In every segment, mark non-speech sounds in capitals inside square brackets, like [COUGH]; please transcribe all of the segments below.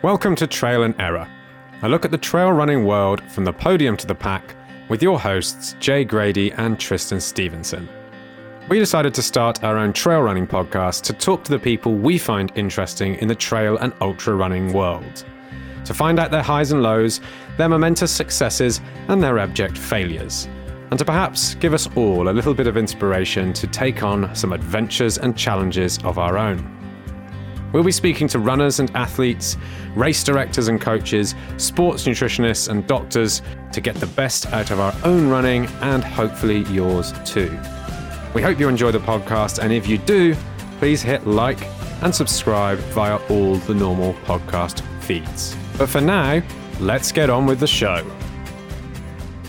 Welcome to Trail and Error, a look at the trail running world from the podium to the pack with your hosts Jay Grady and Tristan Stevenson. We decided to start our own trail running podcast to talk to the people we find interesting in the trail and ultra running world. To find out their highs and lows, their momentous successes, and their abject failures. And to perhaps give us all a little bit of inspiration to take on some adventures and challenges of our own. We'll be speaking to runners and athletes, race directors and coaches, sports nutritionists and doctors to get the best out of our own running and hopefully yours too. We hope you enjoy the podcast, and if you do, please hit like and subscribe via all the normal podcast feeds. But for now, let's get on with the show.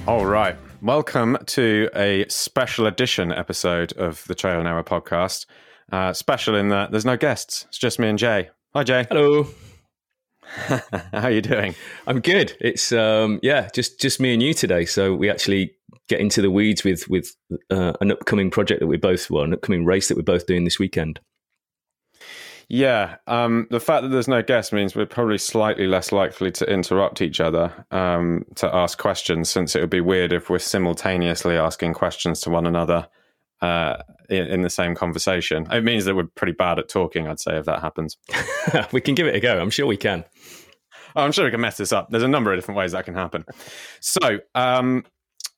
All right. Welcome to a special edition episode of the Trail and Error podcast. Uh, special in that there's no guests. It's just me and Jay. Hi, Jay. Hello. [LAUGHS] How are you doing? I'm good. It's um, yeah, just just me and you today. So we actually get into the weeds with with uh, an upcoming project that we both well, an upcoming race that we're both doing this weekend. Yeah, um, the fact that there's no guest means we're probably slightly less likely to interrupt each other um, to ask questions, since it would be weird if we're simultaneously asking questions to one another uh, in, in, the same conversation. It means that we're pretty bad at talking, I'd say, if that happens. [LAUGHS] we can give it a go. I'm sure we can. Oh, I'm sure we can mess this up. There's a number of different ways that can happen. So, um,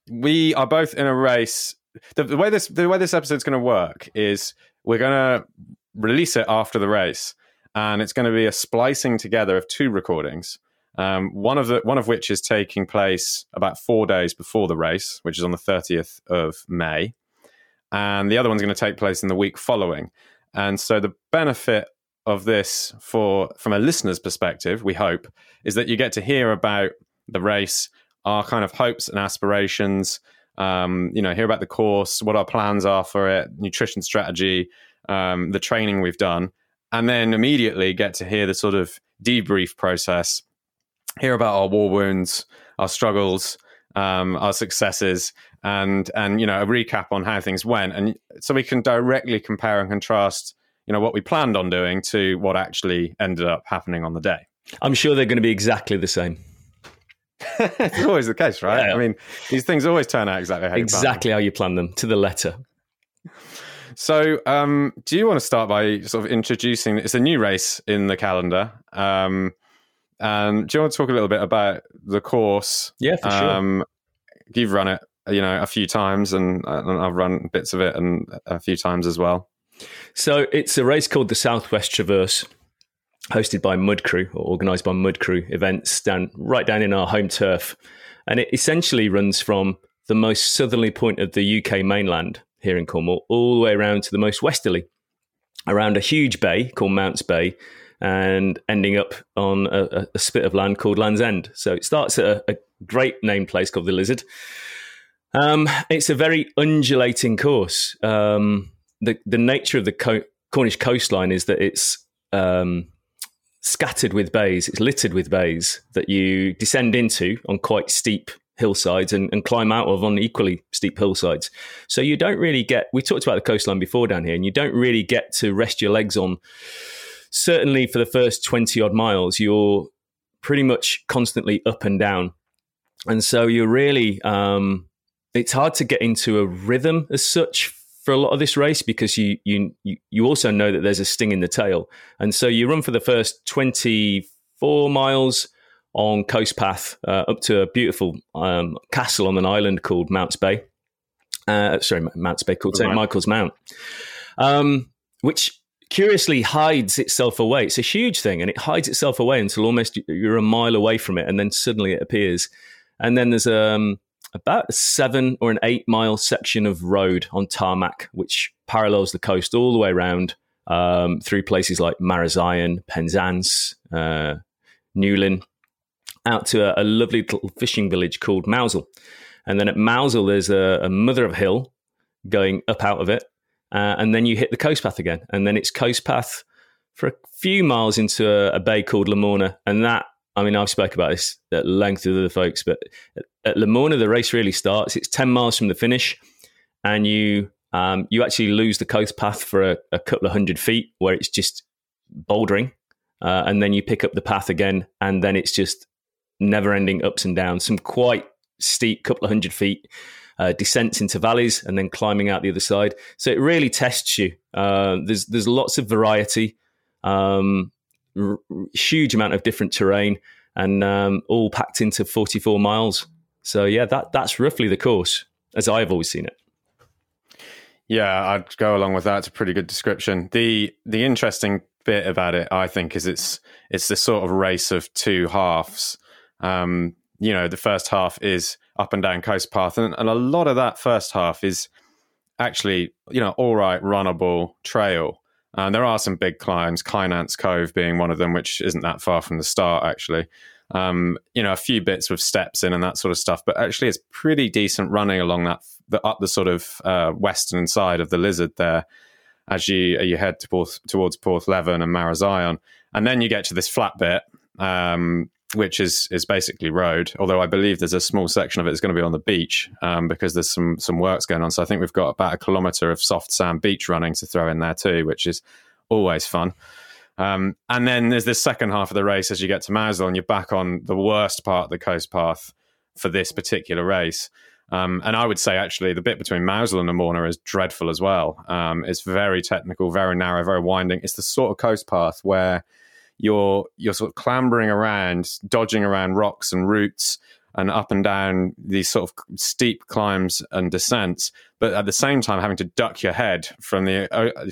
we are both in a race. The, the way this the way this episode's going to work is we're going to release it after the race, and it's going to be a splicing together of two recordings. Um, one of the one of which is taking place about four days before the race, which is on the 30th of May, and the other one's going to take place in the week following. And so the benefit of this for from a listener's perspective, we hope, is that you get to hear about the race, our kind of hopes and aspirations. Um, you know, hear about the course, what our plans are for it, nutrition strategy, um, the training we've done, and then immediately get to hear the sort of debrief process, hear about our war wounds, our struggles, um, our successes, and and you know a recap on how things went, and so we can directly compare and contrast, you know, what we planned on doing to what actually ended up happening on the day. I'm sure they're going to be exactly the same. [LAUGHS] it's always the case, right? Yeah. I mean, these things always turn out exactly how exactly you how you plan them to the letter. So, um, do you want to start by sort of introducing? It's a new race in the calendar. Um, and do you want to talk a little bit about the course? Yeah, for um, sure. You've run it, you know, a few times, and, and I've run bits of it and a few times as well. So it's a race called the Southwest Traverse, hosted by Mud Crew or organised by Mud Crew events down right down in our home turf, and it essentially runs from the most southerly point of the UK mainland here in Cornwall all the way around to the most westerly, around a huge bay called Mounts Bay, and ending up on a, a spit of land called Land's End. So it starts at a, a great named place called the Lizard. Um, it's a very undulating course. Um, the the nature of the Co- Cornish coastline is that it's um, scattered with bays. It's littered with bays that you descend into on quite steep hillsides and, and, climb out of on equally steep hillsides. So you don't really get. We talked about the coastline before down here, and you don't really get to rest your legs on certainly for the first 20 odd miles, you're pretty much constantly up and down. And so you're really, um, it's hard to get into a rhythm as such for a lot of this race because you, you, you also know that there's a sting in the tail. And so you run for the first 24 miles on Coast Path uh, up to a beautiful um, castle on an island called Mounts Bay. Uh, sorry, Mounts Bay called St. Michael's Mount, um, which curiously hides itself away. It's a huge thing, and it hides itself away until almost you're a mile away from it, and then suddenly it appears. And then there's um, about a seven or an eight mile section of road on tarmac, which parallels the coast all the way around um, through places like Marazion, Penzance, uh, Newlyn, out to a, a, lovely little fishing village called Mousehole. And then at Mousehole, there's a, a mother of hill going up out of it, uh, and then you hit the coast path again, and then it's coast path for a few miles into a, a bay called Lamorna, and that I mean I've spoke about this at length with other folks, but at, at Lamorna the race really starts. It's ten miles from the finish, and you um, you actually lose the coast path for a, a couple of hundred feet where it's just bouldering. uh, and then you pick up the path again, and then it's just never ending ups and downs. Some quite steep, couple of hundred feet. Uh, descents into valleys and then climbing out the other side. So it really tests you. Uh, there's there's lots of variety, um, r- huge amount of different terrain, and um, all packed into 44 miles. So yeah, that that's roughly the course as I've always seen it. Yeah, I'd go along with that. It's a pretty good description. The the interesting bit about it, I think, is it's it's this sort of race of two halves. Um, you know, the first half is up and down coast path, and, and a lot of that first half is actually, you know, all right, runnable trail. And there are some big climbs, Kynance Cove being one of them, which isn't that far from the start, actually. Um, you know, a few bits with steps in and that sort of stuff, but actually, it's pretty decent running along that the, up the sort of uh, western side of the Lizard there as you you head to towards towards Porthleven and Marazion, and then you get to this flat bit, um, which is is basically road. Although I believe there's a small section of it that's going to be on the beach um, because there's some some works going on. So I think we've got about a kilometre of soft sand beach running to throw in there too, which is always fun. Um, and then there's this second half of the race as you get to Mousehole and you're back on the worst part of the coast path for this particular race. Um, and I would say actually the bit between Mousehole and Lamorna is dreadful as well. Um, it's very technical, very narrow, very winding. It's the sort of coast path where you're you're sort of clambering around, dodging around rocks and roots, and up and down these sort of steep climbs and descents, but at the same time having to duck your head from the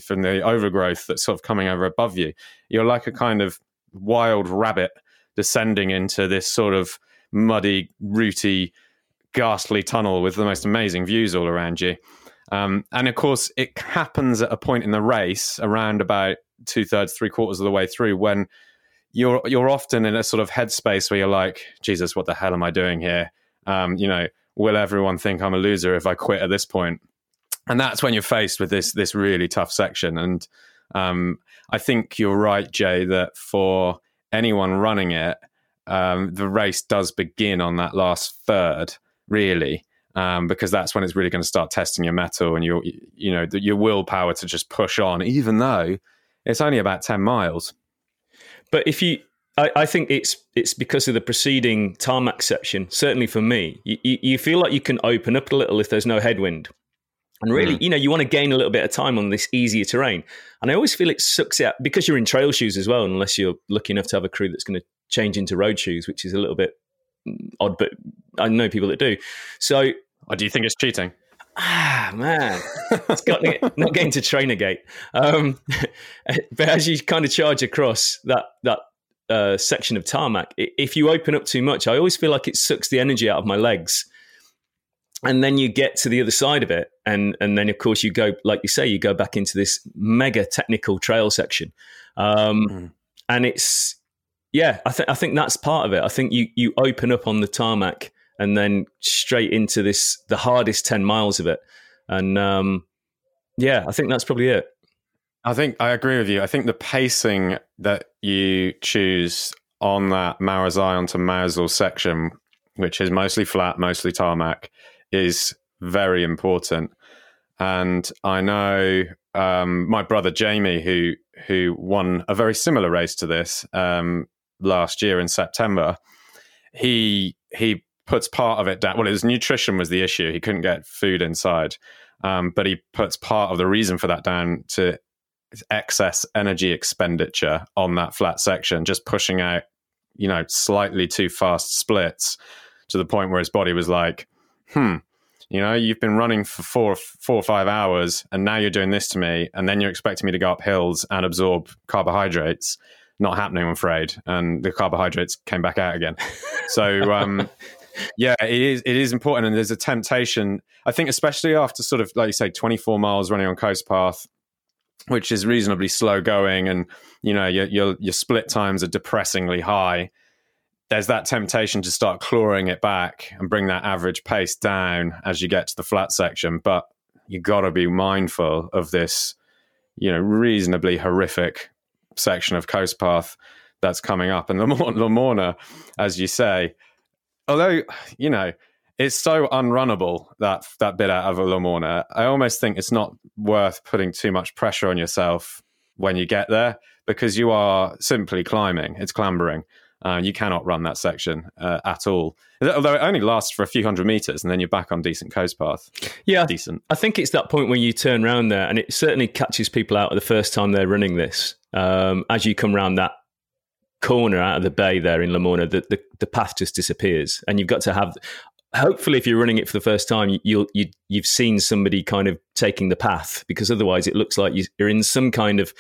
from the overgrowth that's sort of coming over above you. You're like a kind of wild rabbit descending into this sort of muddy, rooty ghastly tunnel with the most amazing views all around you. Um, and of course, it happens at a point in the race around about two thirds, three quarters of the way through when you're you're often in a sort of headspace where you're like, Jesus, what the hell am I doing here? Um, you know, will everyone think I'm a loser if I quit at this point? And that's when you're faced with this this really tough section. And um, I think you're right, Jay, that for anyone running it, um, the race does begin on that last third really, um, because that's when it's really going to start testing your mettle and your you know your willpower to just push on, even though it's only about ten miles. But if you, I, I think it's it's because of the preceding tarmac section. Certainly for me, you, you feel like you can open up a little if there's no headwind. And really, mm. you know, you want to gain a little bit of time on this easier terrain. And I always feel it sucks out because you're in trail shoes as well, unless you're lucky enough to have a crew that's going to change into road shoes, which is a little bit odd, but I know people that do. So, or do you think it's cheating? Ah man, [LAUGHS] it's got not getting to trainer gate. Um, [LAUGHS] but as you kind of charge across that that uh, section of tarmac, if you open up too much, I always feel like it sucks the energy out of my legs. And then you get to the other side of it, and and then of course you go, like you say, you go back into this mega technical trail section, um, mm. and it's yeah, I think I think that's part of it. I think you you open up on the tarmac and then straight into this the hardest ten miles of it, and um, yeah, I think that's probably it. I think I agree with you. I think the pacing that you choose on that Marazion to Mousehole section, which is mostly flat, mostly tarmac, is very important. And I know um, my brother Jamie, who who won a very similar race to this, um, last year in September, he he puts part of it down. Well, his nutrition was the issue; he couldn't get food inside, um, but he puts part of the reason for that down to excess energy expenditure on that flat section, just pushing out, you know, slightly too fast splits to the point where his body was like, "Hmm." You know, you've been running for four, four or five hours, and now you're doing this to me, and then you're expecting me to go up hills and absorb carbohydrates not happening, I'm afraid. And the carbohydrates came back out again. [LAUGHS] So, um, yeah, it is, it is important. And there's a temptation, I think, especially after sort of, like you say, 24 miles running on coast path, which is reasonably slow going. And, you know, your, your, your split times are depressingly high. There's that temptation to start clawing it back and bring that average pace down as you get to the flat section. But you got to be mindful of this, you know, reasonably horrific section of Coast Path that's coming up. And Lamorna, as you say, although, you know, it's so unrunnable that that bit out of Lamorna, I almost think it's not worth putting too much pressure on yourself when you get there because you are simply climbing. It's clambering. Uh, you cannot run that section uh, at all. Although it only lasts for a few hundred meters, and then you're back on decent coast path. Yeah, decent. I think it's that point where you turn around there, and it certainly catches people out the first time they're running this. Um, as you come around that corner out of the bay there in Lamorna, the, the, the path just disappears, and you've got to have hopefully if you're running it for the first time you'll you, you've seen somebody kind of taking the path because otherwise it looks like you're in some kind of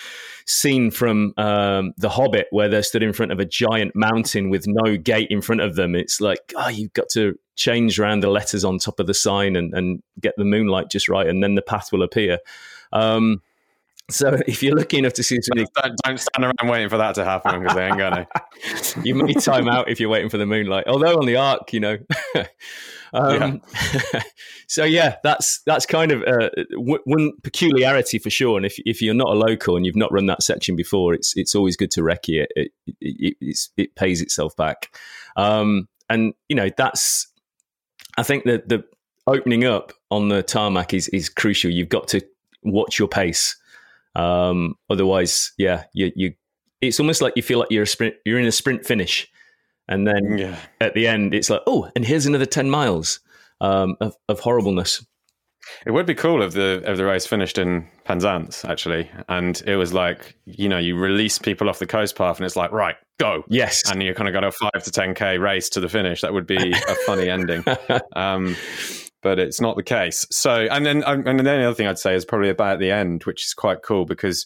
scene from um, the hobbit where they're stood in front of a giant mountain with no gate in front of them. It's like oh you've got to change around the letters on top of the sign and, and get the moonlight just right and then the path will appear. Um, so [LAUGHS] if you're lucky enough to see somebody, don't, don't stand around waiting for that to happen because they ain't gonna. [LAUGHS] you may time out if you're waiting for the moonlight. Although on the arc, you know. [LAUGHS] um, yeah. so yeah, that's that's kind of uh, w- one peculiarity for sure. And if if you're not a local and you've not run that section before, it's it's always good to recce it. It it, it, it pays itself back. Um, and you know that's I think that the opening up on the tarmac is is crucial. You've got to watch your pace um, otherwise, yeah, you, you, it's almost like you feel like you're a sprint, you're in a sprint finish, and then yeah. at the end, it's like, oh, and here's another ten miles um, of, of horribleness. It would be cool if the if the race finished in Penzance actually, and it was like you know you release people off the coast path, and it's like right, go, yes, and you kind of got a five to ten k race to the finish. That would be [LAUGHS] a funny ending. [LAUGHS] Um, but it's not the case. So, and then, and then the other thing I'd say is probably about the end, which is quite cool because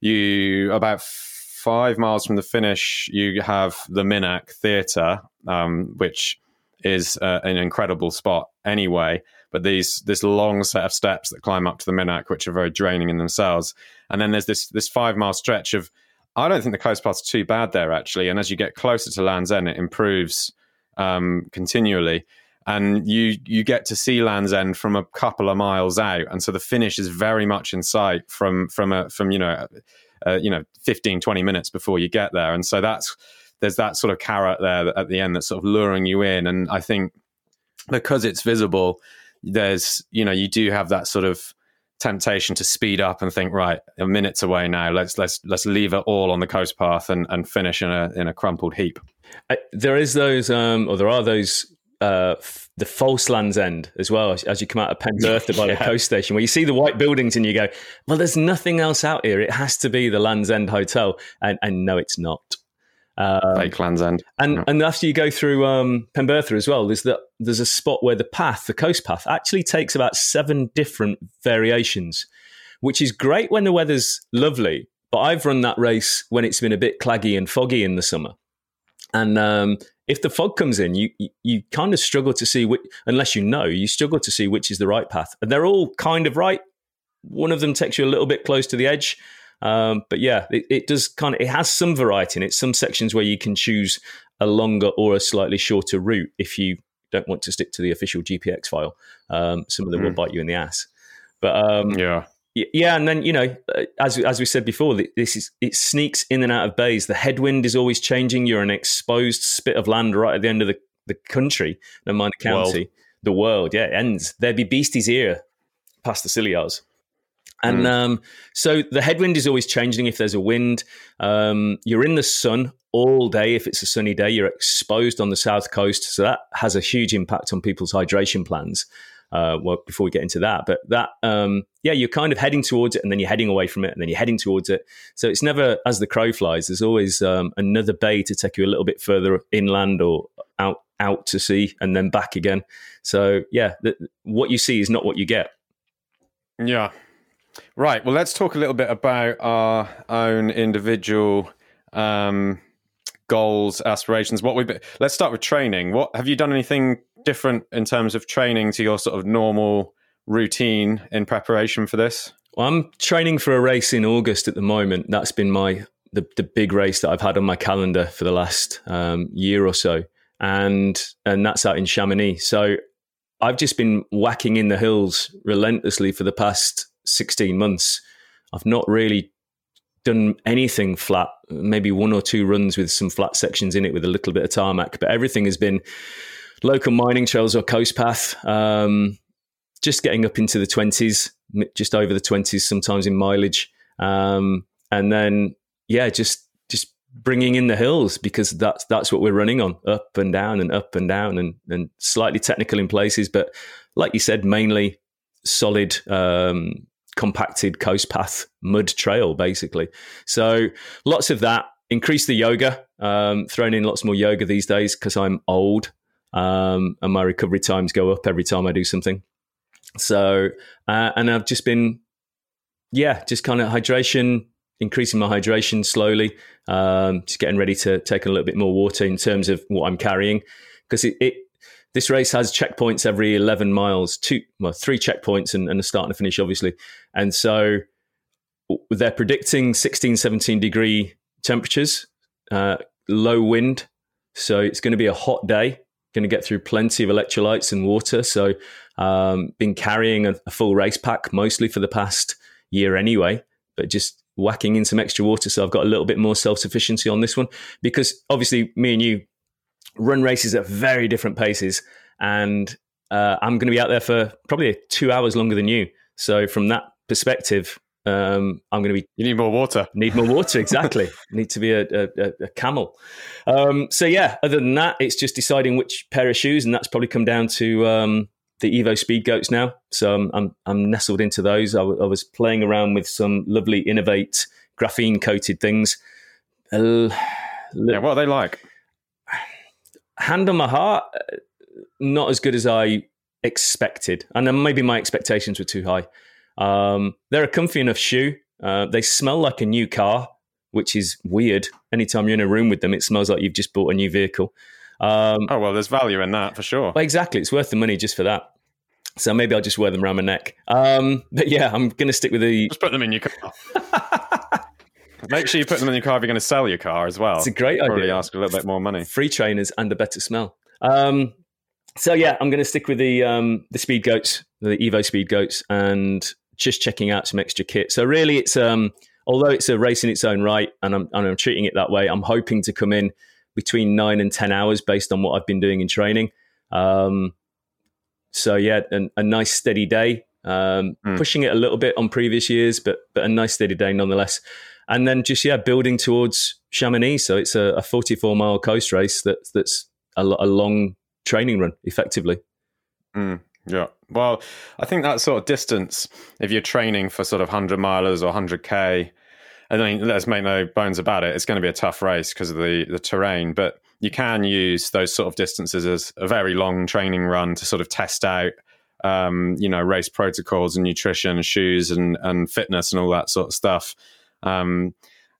you about five miles from the finish, you have the Minack Theatre, um, which is uh, an incredible spot anyway. But these this long set of steps that climb up to the Minack, which are very draining in themselves, and then there's this this five mile stretch of. I don't think the coast path's too bad there actually, and as you get closer to Land's End, it improves um, continually and you you get to see Land's End from a couple of miles out, and so the finish is very much in sight from from a from you know uh, you know 15 20 minutes before you get there, and so that's there's that sort of carrot there at the end that's sort of luring you in, and I think because it's visible, there's you know you do have that sort of temptation to speed up and think right a minute's away now. Let's let's let's leave it all on the coast path and, and finish in a in a crumpled heap. Uh, there is those um or there are those uh, f- the false Land's End as well as you come out of Penbertha [LAUGHS] by yeah. the coast station, where you see the white buildings and you go, "Well, there's nothing else out here. It has to be the Land's End Hotel." And, and no, it's not. Um, Fake Land's End. And no. and after you go through um, Penbertha as well, there's the there's a spot where the path, the coast path, actually takes about seven different variations, which is great when the weather's lovely. But I've run that race when it's been a bit claggy and foggy in the summer, and um, if the fog comes in, you, you, you kind of struggle to see which, unless you know, you struggle to see which is the right path. And they're all kind of right. One of them takes you a little bit close to the edge. Um, but yeah, it, it, does kind of, it has some variety in it. Some sections where you can choose a longer or a slightly shorter route if you don't want to stick to the official GPX file. Um, some of them mm. will hmm. bite you in the ass. But um, yeah, yeah, and then you know, uh, as as we said before, this is it sneaks in and out of bays. The headwind is always changing. You're an exposed spit of land right at the end of the, the country, no mind the county, world. the world. Yeah, it ends. There'd be beasties here past the Scilliars. And mm. um, so the headwind is always changing if there's a wind. Um, you're in the sun all day if it's a sunny day. You're exposed on the south coast, so that has a huge impact on people's hydration plans uh, well, before we get into that. But that, um, yeah, you're kind of heading towards it and then you're heading away from it and then you're heading towards it. So it's never as the crow flies. There's always um, another bay to take you a little bit further inland or out out to sea and then back again. So yeah, the, what you see is not what you get. Yeah. Right. Well, let's talk a little bit about our own individual um, goals, aspirations. What we let's start with training. What have you done anything different in terms of training to your sort of normal routine in preparation for this? Well, I'm training for a race in August at the moment. That's been my the, the big race that I've had on my calendar for the last um, year or so, and and that's out in Chamonix. So I've just been whacking in the hills relentlessly for the past 16 months. I've not really done anything flat, maybe one or two runs with some flat sections in it with a little bit of tarmac, but everything has been local mining trails or coast path. Um, just getting up into the 20s, just over the 20s sometimes in mileage. Um, and then yeah, just just bringing in the hills because that's that's what we're running on, up and down and up and down, and and slightly technical in places, but like you said, mainly solid. Um, compacted coast path mud trail basically so lots of that increase the yoga um, thrown in lots more yoga these days because i'm old um, and my recovery times go up every time i do something so uh, and i've just been yeah just kind of hydration increasing my hydration slowly um, just getting ready to take a little bit more water in terms of what i'm carrying because it, it this race has checkpoints every 11 miles, two, well, three checkpoints and, and a start and a finish, obviously. And so they're predicting 16, 17 degree temperatures, uh, low wind. So it's going to be a hot day, going to get through plenty of electrolytes and water. So, um, been carrying a, a full race pack mostly for the past year anyway, but just whacking in some extra water. So I've got a little bit more self sufficiency on this one because obviously me and you run races at very different paces, and uh, I'm going to be out there for probably two hours longer than you. So from that perspective, um, I'm going to be. You need more water. Need more water, exactly. [LAUGHS] need to be a, a, a camel. Um, so yeah, other than that, it's just deciding which pair of shoes, and that's probably come down to um, the Evo Speed Goats now. So I'm I'm, I'm nestled into those. I, w- I was playing around with some lovely Inov-8 graphene coated things. Uh, yeah, what are they like? hand on my heart, uh, not as good as I expected, and then maybe my expectations were too high. Um, they're a comfy enough shoe. Uh, they smell like a new car, which is weird. Anytime you're in a room with them, it smells like you've just bought a new vehicle. Um, oh well, there's value in that for sure. Exactly, it's worth the money just for that. So maybe I'll just wear them around my neck. Um, but yeah, I'm going to stick with the. Just put them in your car. [LAUGHS] Make sure you put them in your car if you're going to sell your car as well. It's a great Probably idea. ask a little bit more money. Free trainers and a better smell. Um, so yeah, I'm going to stick with the um, the speed goats, the Evo speed goats, and just checking out some extra kit. So really, it's um, although it's a race in its own right, and I'm, and I'm treating it that way. I'm hoping to come in between nine and ten hours based on what I've been doing in training. Um, so yeah, an, a nice steady day. Um, mm. Pushing it a little bit on previous years, but but a nice steady day nonetheless and then just yeah, building towards Chamonix. So it's a, a 44 mile coast race that that's a, a long training run, effectively. Mm, yeah. Well, I think that sort of distance, if you're training for sort of 100 milers or 100k, I mean, let's make no bones about it. It's going to be a tough race because of the the terrain, but you can use those sort of distances as a very long training run to sort of test out, um, you know, race protocols and nutrition, shoes and and fitness and all that sort of stuff. Um,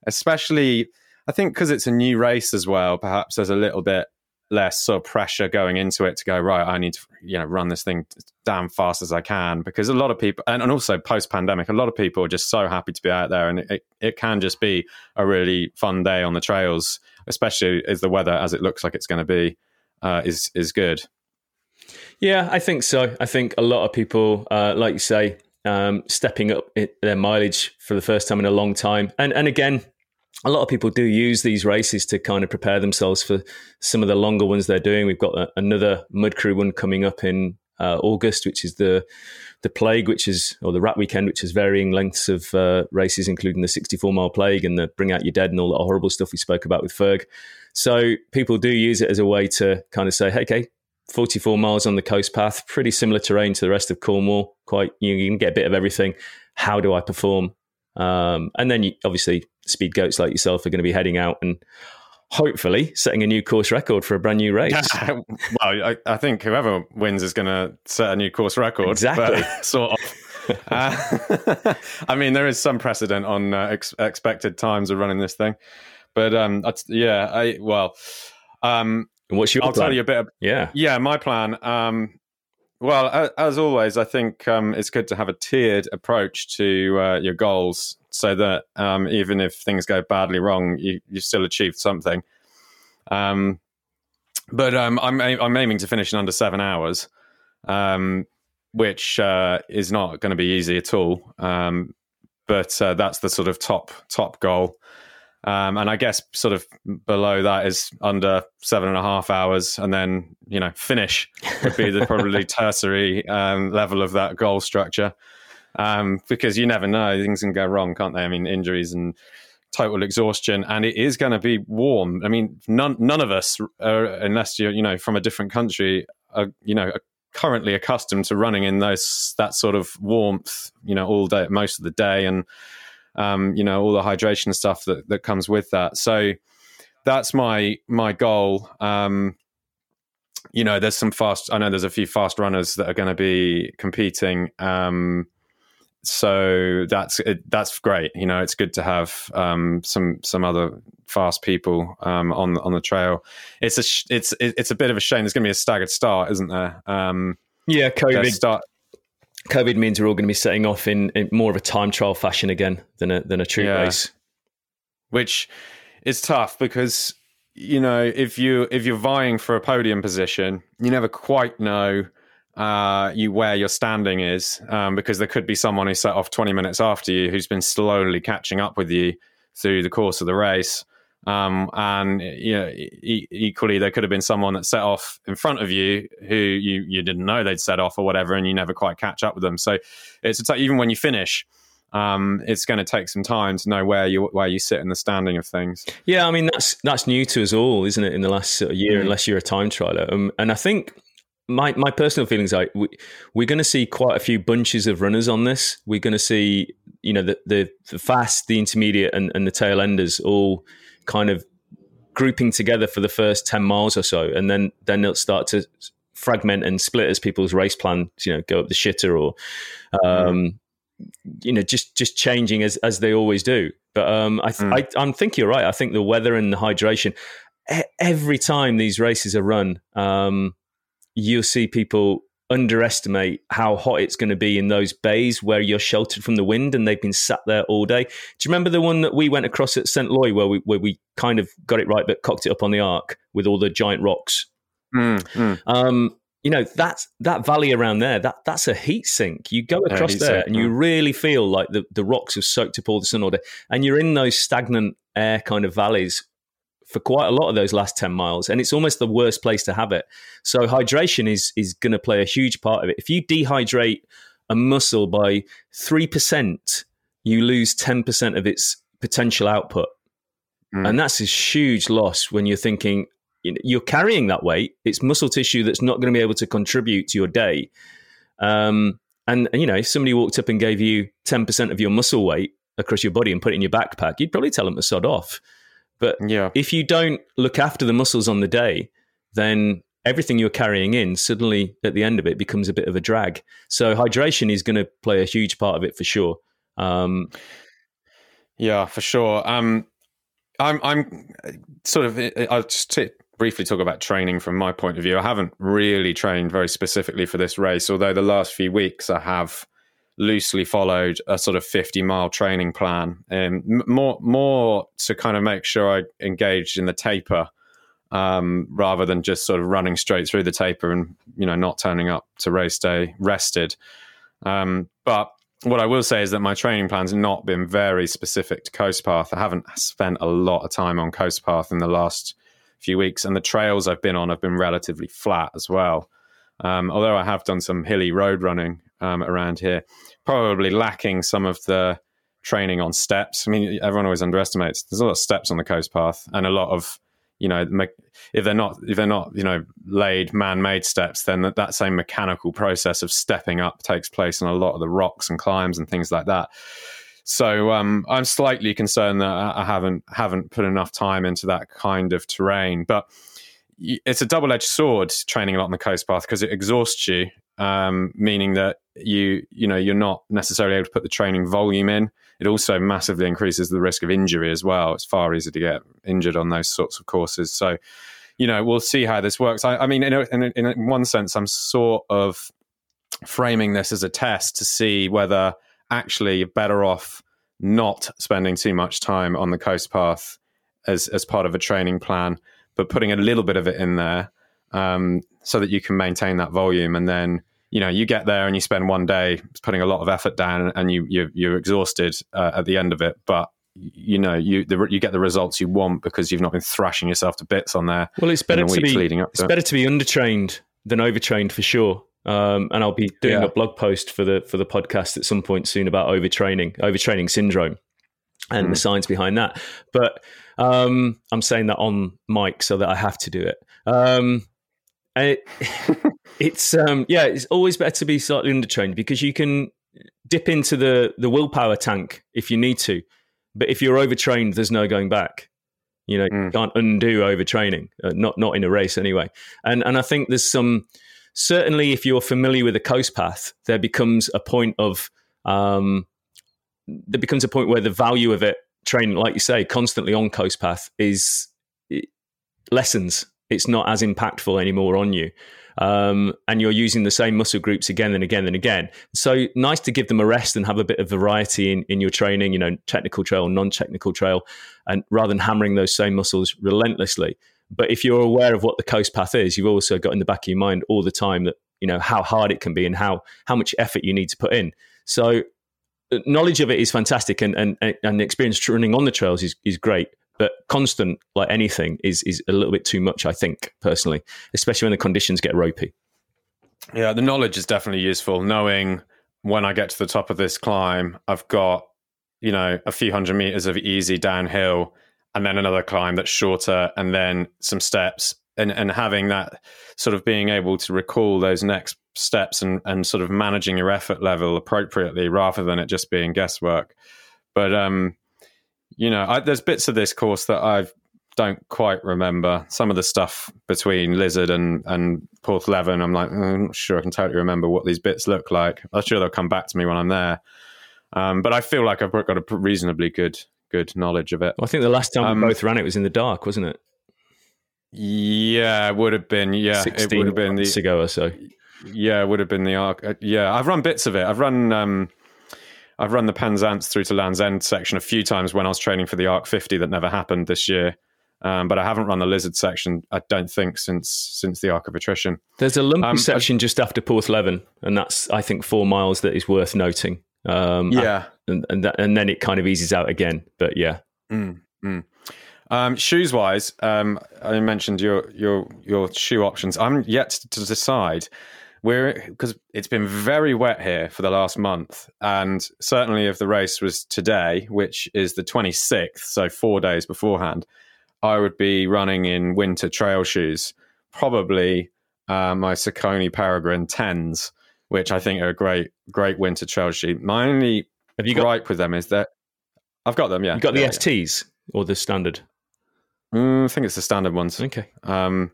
especially, I think because it's a new race as well, perhaps there's a little bit less sort of pressure going into it to go right i need to you know run this thing damn fast as i can because a lot of people and, and also post pandemic a lot of people are just so happy to be out there and it, it can just be a really fun day on the trails especially as the weather as it looks like it's going to be uh, is is good yeah i think so i think a lot of people uh, like you say um, stepping up their mileage for the first time in a long time. And and again, a lot of people do use these races to kind of prepare themselves for some of the longer ones they're doing. We've got a, another Mud Crew one coming up in uh, August, which is the the Plague, which is or the Rat Weekend, which is varying lengths of uh, races, including the 64 mile Plague and the Bring Out Your Dead and all that horrible stuff we spoke about with Ferg. So people do use it as a way to kind of say, hey, okay, 44 miles on the coast path, pretty similar terrain to the rest of Cornwall. Quite, you, you can get a bit of everything. How do I perform? Um, and then you, obviously, speed goats like yourself are going to be heading out and hopefully setting a new course record for a brand new race. [LAUGHS] well, I, I, think whoever wins is going to set a new course record. Exactly. [LAUGHS] sort of. uh, [LAUGHS] I mean, there is some precedent on uh, ex- expected times of running this thing, but um, yeah, I well, um, what's your I'll plan? tell you a bit. Of, yeah, yeah, my plan. Um, well, as always, I think um, it's good to have a tiered approach to uh, your goals, so that um, even if things go badly wrong, you, you still achieved something. Um, but um, I'm I'm aiming to finish in under seven hours, um, which uh, is not going to be easy at all. Um, but uh, that's the sort of top top goal. Um, and I guess sort of below that is under seven and a half hours, and then you know finish would be the probably [LAUGHS] tertiary um, level of that goal structure, um, because you never know things can go wrong, can't they? I mean, injuries and total exhaustion, and it is going to be warm. I mean, none none of us, are, unless you're you know from a different country, are you know are currently accustomed to running in those that sort of warmth, you know, all day most of the day, and um, you know all the hydration stuff that that comes with that. So that's my my goal. Um, you know, there's some fast. I know there's a few fast runners that are going to be competing. Um, so that's it, that's great. You know, it's good to have um, some some other fast people um, on on the trail. It's a sh- it's it's a bit of a shame. There's going to be a staggered start, isn't there? Um, yeah, COVID start. COVID means we're all going to be setting off in, in, more of a time trial fashion again than a than a true yeah. race, which is tough because you know if you if you're vying for a podium position, you never quite know uh, you where your standing is, um, because there could be someone who set off 20 minutes after you who's been slowly catching up with you through the course of the race. Um, and you know, e- equally, there could have been someone that set off in front of you who you, you didn't know they'd set off or whatever, and you never quite catch up with them. So it's t- even when you finish, um, it's going to take some time to know where you where you sit in the standing of things. Yeah, I mean that's that's new to us all, isn't it? In the last sort of year, mm. unless you're a time trialer, um, and I think my my personal feelings are we, we're going to see quite a few bunches of runners on this. We're going to see you know the the, the fast, the intermediate, and, and the tail enders all kind of grouping together for the first ten miles or so, and then then they'll start to fragment and split as people's race plans you know go up the shitter or um, you know just just changing as as they always do. But um, I, mm. I I'm think you're right. I think the weather and the hydration every time these races are run. Um, you'll see people underestimate how hot it's going to be in those bays where you're sheltered from the wind and they've been sat there all day. Do you remember the one that we went across at St. Loy where we where we kind of got it right but cocked it up on the arc with all the giant rocks? Mm, mm. Um, you know that that valley around there that that's a heat sink. You go across yeah, there and you really feel like the, the rocks have soaked up all the sun all day, and you're in those stagnant air kind of valleys for quite a lot of those last 10 miles and it's almost the worst place to have it. So hydration is is going to play a huge part of it. If you dehydrate a muscle by 3% you lose 10% of its potential output. Mm. and that's a huge loss when you're thinking you're carrying that weight. It's muscle tissue that's not going to be able to contribute to your day. Um, and, and you know if somebody walked up and gave you 10% of your muscle weight across your body and put it in your backpack you'd probably tell them to sod off but yeah. if you don't look after the muscles on the day, then everything you're carrying in suddenly at the end of it becomes a bit of a drag. So hydration is going to play a huge part of it for sure. Um, yeah, for sure. Um, I'm, I'm sort of. I'll just t- briefly talk about training from my point of view. I haven't really trained very specifically for this race, although the last few weeks I have loosely followed a sort of 50 mile training plan. And more more to kind of make sure I engaged in the taper um, rather than just sort of running straight through the taper and you know not turning up to race day rested. Um, but what I will say is that my training plan's not been very specific to coast path. I haven't spent a lot of time on coast path in the last few weeks and the trails I've been on have been relatively flat as well. Um, although I have done some hilly road running um, around here probably lacking some of the training on steps. I mean, everyone always underestimates. There's a lot of steps on the coast path, and a lot of you know, me- if they're not if they're not you know laid man-made steps, then that, that same mechanical process of stepping up takes place on a lot of the rocks and climbs and things like that. So um, I'm slightly concerned that I haven't haven't put enough time into that kind of terrain, but it's a double-edged sword training a lot on the coast path because it exhausts you um, meaning that you you know you're not necessarily able to put the training volume in. It also massively increases the risk of injury as well. It's far easier to get injured on those sorts of courses. So, you know, we'll see how this works. I, I mean, in, a, in, a, in one sense, I'm sort of framing this as a test to see whether actually you're better off not spending too much time on the coast path as as part of a training plan, but putting a little bit of it in there um, so that you can maintain that volume and then you know you get there and you spend one day putting a lot of effort down and you, you you're exhausted uh, at the end of it but you know you the, you get the results you want because you've not been thrashing yourself to bits on there well it's better to be leading up to it's it. better to be undertrained than overtrained for sure um, and I'll be doing yeah. a blog post for the for the podcast at some point soon about overtraining overtraining syndrome and the science behind that. But um, I'm saying that on mic so that I have to do it. Um, it [LAUGHS] it's um, yeah, it's always better to be slightly undertrained because you can dip into the the willpower tank if you need to, but if you're overtrained, there's no going back. You know, you can't undo overtraining, uh, not not in a race anyway. And and I think there's some certainly if you're familiar with the coast path, there becomes a point of um, there becomes a point where the value of it training, like you say, constantly on coast path is lessens. It's not as impactful anymore on you. Um, and you're using the same muscle groups again and again and again. So nice to give them a rest and have a bit of variety in, in your training, you know, technical trail, non-technical trail, and rather than hammering those same muscles relentlessly. But if you're aware of what the coast path is, you've also got in the back of your mind all the time that, you know, how hard it can be and how how much effort you need to put in. So knowledge of it is fantastic and and, and experience running on the trails is, is great but constant like anything is is a little bit too much i think personally especially when the conditions get ropey. Yeah the knowledge is definitely useful. Knowing when i get to the top of this climb i've got you know a few hundred meters of easy downhill and then another climb that's shorter and then some steps. And and having that sort of being able to recall those next steps and, and sort of managing your effort level appropriately rather than it just being guesswork. But um, you know, I, there's bits of this course that I don't quite remember. Some of the stuff between Lizard and and Porthleven, I'm like, mm, I'm not sure I can totally remember what these bits look like. I'm sure they'll come back to me when I'm there. Um, but I feel like I've got a reasonably good good knowledge of it. Well, I think the last time um, we both ran it was in the dark, wasn't it? Yeah, it would have been. Yeah, it would have been the ago or so. Yeah, it would have been the arc. Uh, yeah, I've run bits of it. I've run um, I've run the Penzance through to Land's End section a few times when I was training for the Arc 50 that never happened this year. Um, but I haven't run the Lizard section. I don't think since since the Arc of Attrition. There's a lumpy um, section I, just after Porthleven, and that's I think four miles that is worth noting. Um, yeah, and and, that, and, then it kind of eases out again. But yeah. Mm, mm. Um, shoes wise, um, I mentioned your your your shoe options. I'm yet to decide we're because it's been very wet here for the last month, and certainly if the race was today, which is the 26th, so four days beforehand, I would be running in winter trail shoes, probably uh, my Saucony Peregrine tens, which I think are a great great winter trail shoe. My only have you gripe got, with them is that I've got them. Yeah, you got the yeah, STs yeah. or the standard. Mm, I think it's the standard ones. Okay. Um,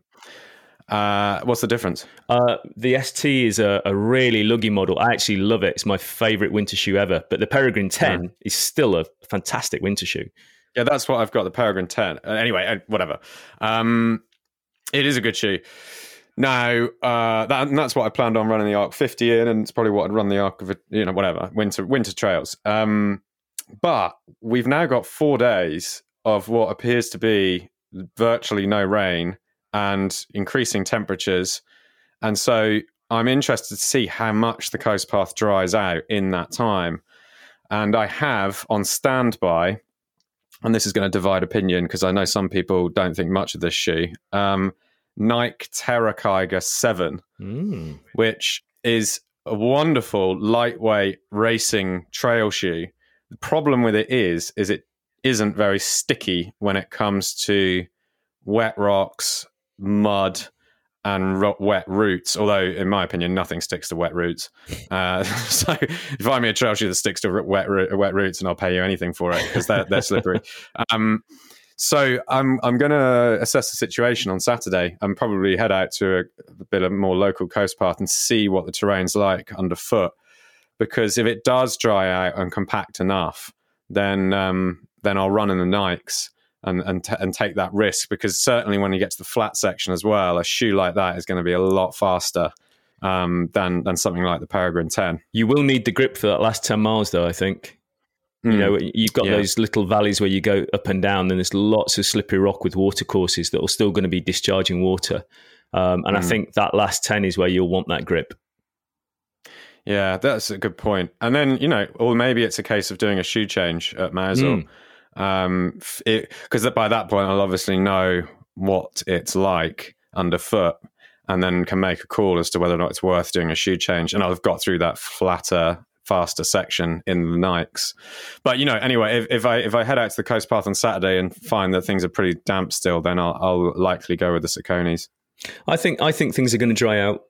uh, what's the difference? Uh, the ST is a, a, really luggy model. I actually love it. It's my favorite winter shoe ever. But the Peregrine 10 yeah. is still a fantastic winter shoe. Yeah, that's what I've got. The Peregrine 10. Uh, anyway, uh, whatever. Um, it is a good shoe. Now, uh, that, that's what I planned on running the Arc 50 in, and it's probably what I'd run the Arc of, you know, whatever, winter winter trails. Um, but we've now got four days of what appears to be virtually no rain and increasing temperatures. And so I'm interested to see how much the coast path dries out in that time. And I have on standby, and this is going to divide opinion because I know some people don't think much of this shoe. Um, Nike Terra Kiger 7, mm. which is a wonderful lightweight racing trail shoe. The problem with it is, is it isn't very sticky when it comes to wet rocks mud and ro- wet roots. Although, in my opinion, nothing sticks to wet roots. [LAUGHS] Uh, [LAUGHS] so, find me a trail shoe that sticks to wet wet roots, and I'll pay you anything for it because they're they're slippery. [LAUGHS] Um, so I'm I'm going to assess the situation on Saturday and probably head out to a, a bit of more local coast path and see what the terrain's like underfoot. Because if it does dry out and compact enough, then um, then I'll run in the Nikes and and t- and take that risk because certainly when you get to the flat section as well, a shoe like that is going to be a lot faster um, than than something like the Peregrine Ten. You will need the grip for that last ten miles, though. I think. Mm. You know, you've got yeah. those little valleys where you go up and down, and there's lots of slippery rock with water courses that are still going to be discharging water. Um, and mm. I think that last 10 is where you'll want that grip. Yeah, that's a good point. And then, you know, or maybe it's a case of doing a shoe change at Mousehole. Mm um, because by that point I'll obviously know what it's like underfoot, and then can make a call as to whether or not it's worth doing a shoe change. And I've got through that flatter faster section in the Nikes. But you know, anyway, if, if I if I head out to the coast path on Saturday and find that things are pretty damp still, then I'll, I'll likely go with the Sauconys. I think I think things are going to dry out.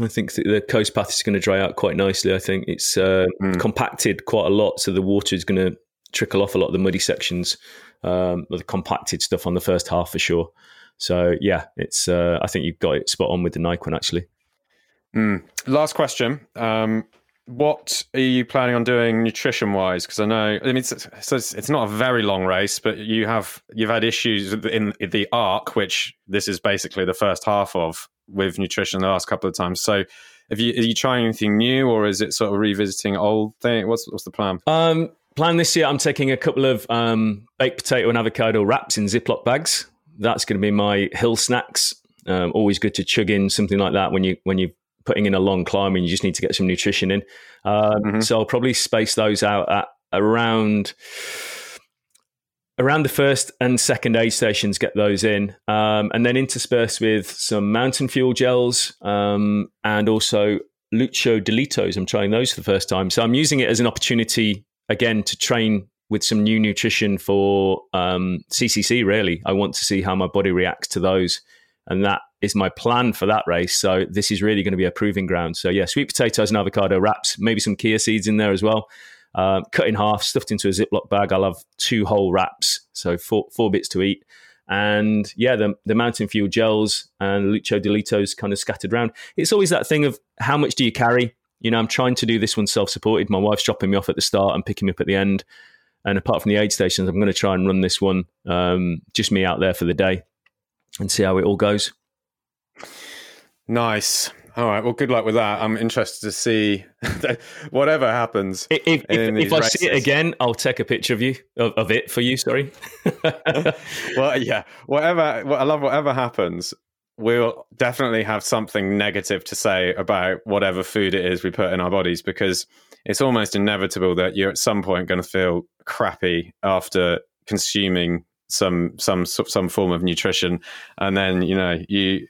I think the coast path is going to dry out quite nicely. I think it's uh, mm. compacted quite a lot, so the water is going to trickle off a lot of the muddy sections, um, the compacted stuff on the first half for sure. So yeah, it's uh, I think you've got it spot on with the Nike one actually. Mm. Last question. Um, what are you planning on doing nutrition wise? Because I know, I mean, it's, so it's, it's, not a very long race, but you have you've had issues in the arc, which this is basically the first half of with nutrition the last couple of times. So, have you are you trying anything new, or is it sort of revisiting old thing? What's what's the plan? Um, plan this year, I'm taking a couple of um, baked potato and avocado wraps in Ziploc bags. That's going to be my hill snacks. Um, always good to chug in something like that when you when you're putting in a long climb and you just need to get some nutrition in. Um, mm-hmm. So I'll probably space those out at around around the first and second aid stations. Get those in, um, and then intersperse with some mountain fuel gels um, and also Lucho Dillitos. I'm trying those for the first time, so I'm using it as an opportunity again to train with some new nutrition for CCC. Um, really, I want to see how my body reacts to those and that is my plan for that race. So this is really going to be a proving ground. So yeah, sweet potatoes and avocado wraps, maybe some chia seeds in there as well. Uh, cut in half, stuffed into a Ziploc bag. I'll have two whole wraps, so four, four bits to eat. And yeah, the, the Mountain Fuel gels and Lucho Dillitos kind of scattered around. It's always that thing of how much do you carry? You know, I'm trying to do this one self supported. My wife's dropping me off at the start and picking me up at the end. And apart from the aid stations, I'm going to try and run this one um, just me out there for the day and see how it all goes. Nice. All right. Well, good luck with that. I'm interested to see [LAUGHS] whatever happens. If, if, if I see it again, I'll take a picture of you of, of it for you. Sorry. [LAUGHS] [LAUGHS] well, yeah. Whatever. I love whatever happens. We'll definitely have something negative to say about whatever food it is we put in our bodies because it's almost inevitable that you're at some point going to feel crappy after consuming some some some form of nutrition, and then you know you.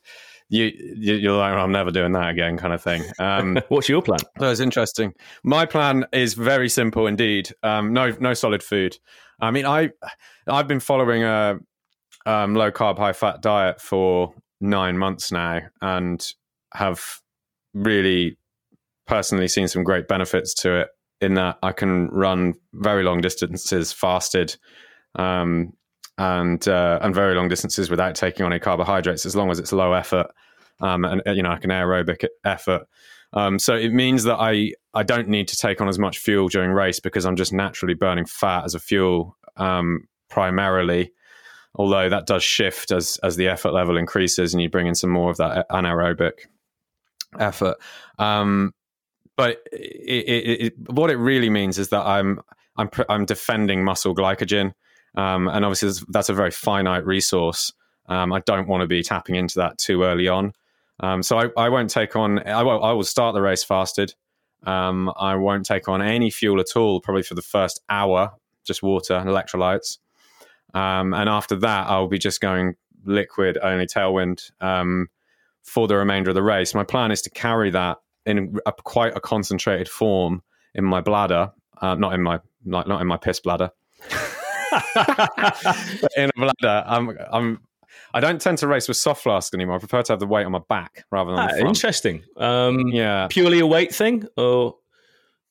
You, you're like, I'm never doing that again, kind of thing. Um, [LAUGHS] What's your plan? That was interesting. My plan is very simple indeed. Um, no, no solid food. I mean, I, I've been following a um, low carb, high fat diet for nine months now, and have really personally seen some great benefits to it. In that I can run very long distances fasted, um, and uh, and very long distances without taking on any carbohydrates, as long as it's low effort um, and you know like an aerobic effort. Um, so it means that I I don't need to take on as much fuel during race because I'm just naturally burning fat as a fuel um, primarily. Although that does shift as as the effort level increases and you bring in some more of that anaerobic effort. Um, but it, it, it, what it really means is that I'm I'm I'm defending muscle glycogen. Um, and obviously, that's a very finite resource. Um, I don't want to be tapping into that too early on. Um, so I, I, won't take on. I will, I will start the race fasted. Um, I won't take on any fuel at all, probably for the first hour, just water and electrolytes. Um, and after that, I'll be just going liquid only tailwind um, for the remainder of the race. My plan is to carry that in a, quite a concentrated form in my bladder, uh, not in my not, not in my piss bladder. [LAUGHS] in a bladder, I'm I'm I don't tend to race with soft flask anymore. I prefer to have the weight on my back rather than ah, interesting. Um, yeah, purely a weight thing, or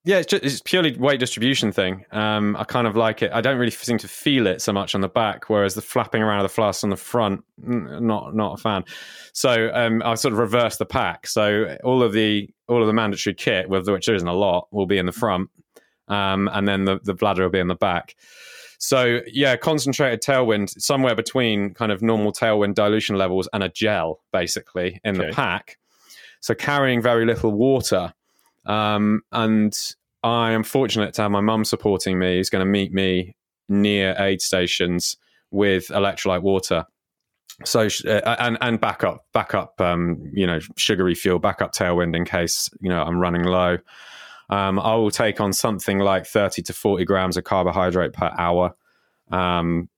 yeah, it's, just, it's purely weight distribution thing. Um, I kind of like it. I don't really seem to feel it so much on the back, whereas the flapping around of the flask on the front, not not a fan. So um, I sort of reverse the pack. So all of the all of the mandatory kit, with which there isn't a lot, will be in the front, um, and then the the bladder will be in the back. So yeah, concentrated tailwind somewhere between kind of normal tailwind dilution levels and a gel, basically in okay. the pack. So carrying very little water, um, and I am fortunate to have my mum supporting me, who's going to meet me near aid stations with electrolyte water. So uh, and and backup backup um, you know sugary fuel backup tailwind in case you know I'm running low um, I will take on something like 30 to 40 grams of carbohydrate per hour. Um,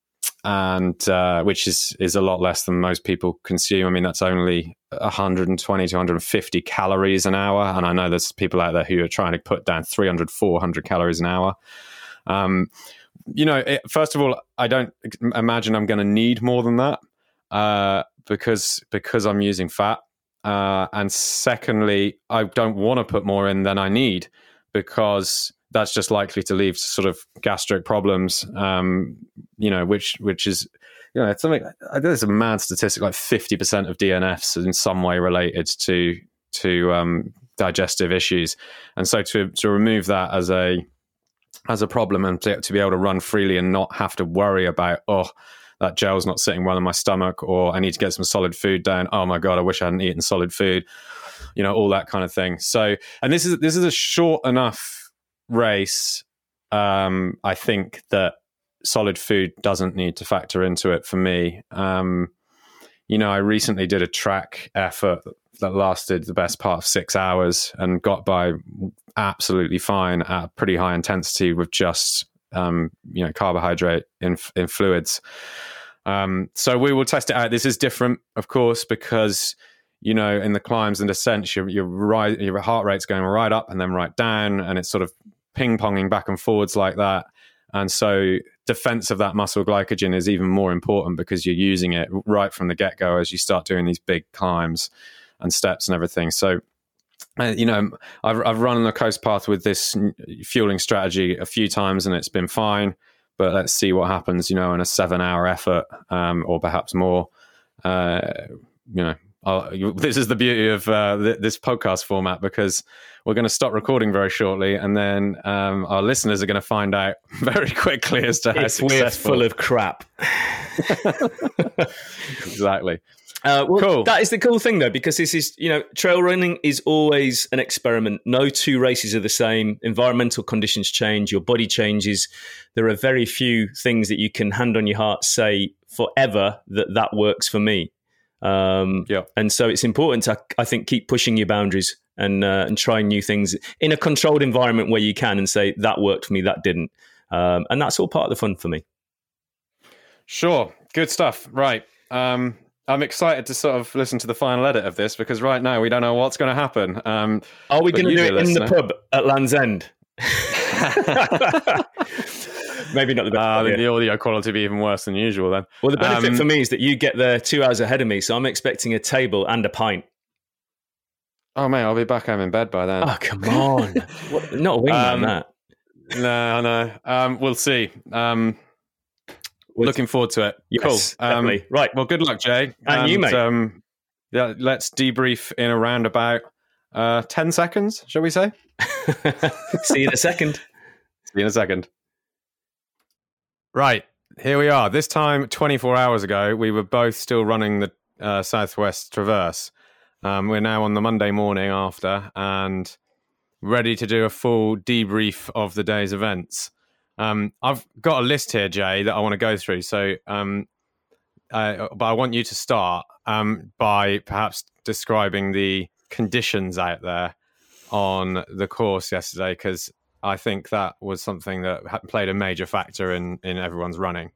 and uh, which is is a lot less than most people consume. I mean, that's only 120 to 150 calories an hour, and I know there's people out there who are trying to put down 300, 400 calories an hour. Um, you know, it, first of all, I don't imagine I'm going to need more than that uh, because because I'm using fat. Uh, and secondly, I don't want to put more in than I need because that's just likely to lead to sort of gastric problems. Um, you know, which which is you know it's something. There's a mad statistic like fifty percent of DNFs in some way related to to um, digestive issues, and so to to remove that as a as a problem and to, to be able to run freely and not have to worry about oh that gel's not sitting well in my stomach or I need to get some solid food down. Oh my god, I wish I hadn't eaten solid food. You know, all that kind of thing. So, and this is this is a short enough race. Um, I think that solid food doesn't need to factor into it for me. Um, you know, I recently did a track effort that lasted the best part of six hours and got by absolutely fine at pretty high intensity with just um, you know carbohydrate in in fluids. Um, so we will test it out. This is different, of course, because you know in the climbs and descents, your your heart rate's going right up and then right down, and it's sort of ping ponging back and forwards like that. And so defense of that muscle glycogen is even more important because you're using it right from the get go as you start doing these big climbs and steps and everything. So uh, you know, I've, I've run on the coast path with this fueling strategy a few times and it's been fine. But let's see what happens, you know, in a seven hour effort um, or perhaps more. Uh, you know, I'll, this is the beauty of uh, th- this podcast format because we're going to stop recording very shortly, and then um, our listeners are going to find out [LAUGHS] very quickly as to how successful. We're full of crap. [LAUGHS] exactly. Uh, well, cool. That is the cool thing, though, because this is, you know, trail running is always an experiment. No two races are the same. Environmental conditions change, your body changes. There are very few things that you can hand on your heart say forever that that works for me. Um, yeah. And so it's important to, I think, keep pushing your boundaries and uh, and trying new things in a controlled environment where you can and say that worked for me, that didn't. Um, and that's all part of the fun for me. Sure. Good stuff. Right. Um, I'm excited to sort of listen to the final edit of this because right now we don't know what's going to happen. Um, Are we going to do it in the pub at Land's End? [LAUGHS] [LAUGHS] [LAUGHS] Maybe not the best. Uh, the audio quality be even worse than usual then. Well, the benefit um, for me is that you get there two hours ahead of me, so I'm expecting a table and a pint. Oh mate, I'll be back home in bed by then. Oh come on, [LAUGHS] what, not a wingman um, that. No, no. Um, we'll see. Um, Looking forward to it. Yes, cool. Um, right. Well, good luck, Jay. And, and you, mate. Um, yeah, let's debrief in around about uh, 10 seconds, shall we say? [LAUGHS] See you in a second. [LAUGHS] See you in a second. Right. Here we are. This time, 24 hours ago, we were both still running the uh, Southwest Traverse. Um, we're now on the Monday morning after and ready to do a full debrief of the day's events. Um, I've got a list here, Jay, that I want to go through. So, um, but I want you to start um, by perhaps describing the conditions out there on the course yesterday, because I think that was something that played a major factor in in everyone's running.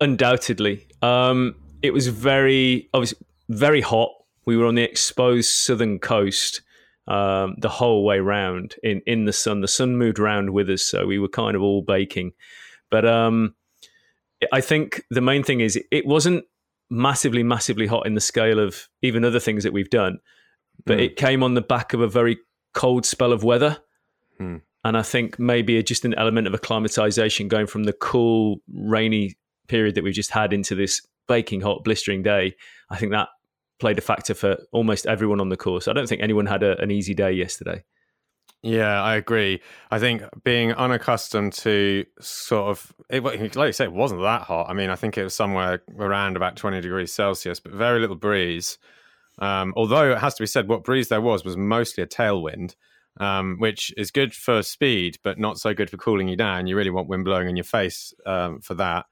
Undoubtedly, um, it was very obviously very hot. We were on the exposed southern coast um, the whole way round in in the sun. The sun moved around with us, so we were kind of all baking. But um, I think the main thing is it wasn't massively, massively hot in the scale of even other things that we've done, but mm. it came on the back of a very cold spell of weather. Mm. And I think maybe just an element of acclimatization going from the cool, rainy period that we've just had into this baking hot, blistering day. I think that played a factor for almost everyone on the course. I don't think anyone had a, an easy day yesterday. Yeah, I agree. I think being unaccustomed to sort of, it, like you say, it wasn't that hot. I mean, I think it was somewhere around about 20 degrees Celsius, but very little breeze. Um, although it has to be said, what breeze there was was mostly a tailwind, um, which is good for speed, but not so good for cooling you down. You really want wind blowing in your face um, for that.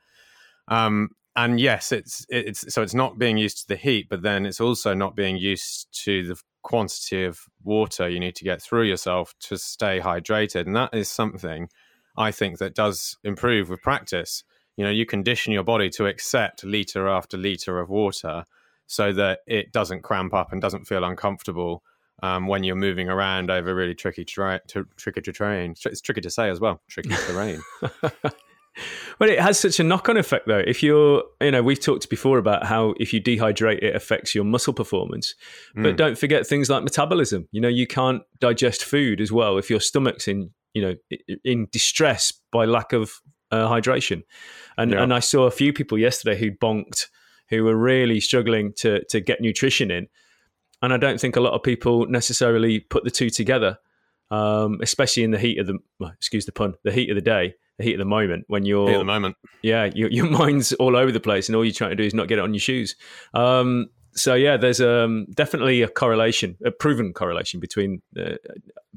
Um, and yes, it's it's so it's not being used to the heat, but then it's also not being used to the quantity of water you need to get through yourself to stay hydrated, and that is something I think that does improve with practice. you know you condition your body to accept liter after liter of water so that it doesn't cramp up and doesn't feel uncomfortable um, when you're moving around over really tricky tra- to, tricky terrain. It's tricky to say as well, tricky [LAUGHS] terrain. [LAUGHS] well, it has such a knock-on effect, though. If you're, you know, we've talked before about how if you dehydrate, it affects your muscle performance. But mm. don't forget things like metabolism. You know, you can't digest food as well if your stomach's in, you know, in distress by lack of uh, hydration. And yeah. and I saw a few people yesterday who bonked, who were really struggling to to get nutrition in, and I don't think a lot of people necessarily put the two together, um, especially in the heat of the well, excuse the pun, the heat of the day the heat of the moment when you're of the moment. Yeah, your, your [LAUGHS] mind's all over the place, and all you're trying to do is not get it on your shoes. Um, so yeah, there's um, definitely a correlation, a proven correlation between uh,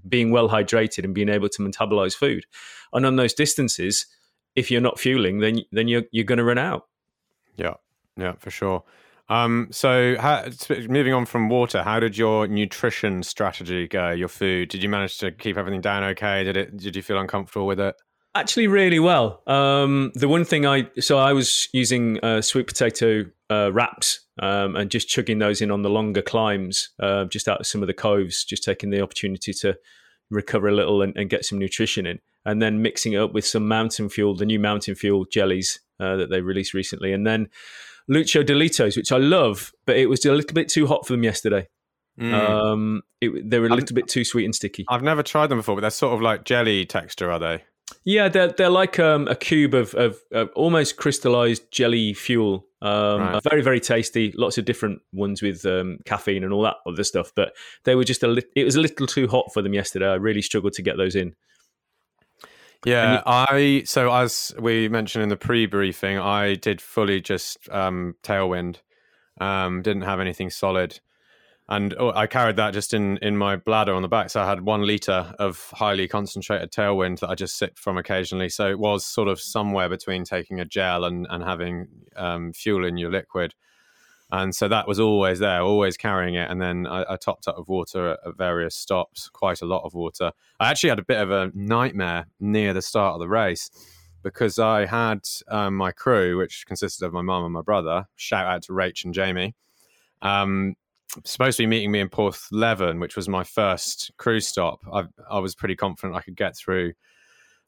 being well hydrated and being able to metabolize food. And on those distances, if you're not fueling, then then you're you're going to run out. Yeah, yeah, for sure. Um, so, how, moving on from water, how did your nutrition strategy go? Your food? Did you manage to keep everything down okay? Did it? Did you feel uncomfortable with it? Actually, really well. Um, the one thing I so I was using uh, sweet potato uh, wraps um, and just chugging those in on the longer climbs, uh, just out of some of the coves, just taking the opportunity to recover a little and, and, get some nutrition in, and then mixing it up with some mountain fuel, the new mountain fuel jellies uh, that they released recently, and then Lucho Dillitos, which I love, but it was a little bit too hot for them yesterday. Mm. Um, it, they were a little I've, bit too sweet and sticky. I've never tried them before, but they're sort of like jelly texture, are they? Yeah, they're they're like um, a cube of, of, of, almost crystallized jelly fuel. Um, right. Very very tasty. Lots of different ones with um, caffeine and all that other stuff. But they were just a li- it was a little too hot for them yesterday. I really struggled to get those in. Yeah, you- I so as we mentioned in the pre-briefing, I did fully just um, tailwind. Um, didn't have anything solid and oh, I carried that just in in my bladder on the back. So I had one liter of highly concentrated tailwind that I just sipped from occasionally. So it was sort of somewhere between taking a gel and and having um, fuel in your liquid. And so that was always there, always carrying it. And then I, I topped up with water at, various stops, quite a lot of water. I actually had a bit of a nightmare near the start of the race because I had um, my crew, which consisted of my mum and my brother. Shout out to Rach and Jamie. Um, supposed to be meeting me in Porthleven, which was my first crew stop. I, I was pretty confident I could get through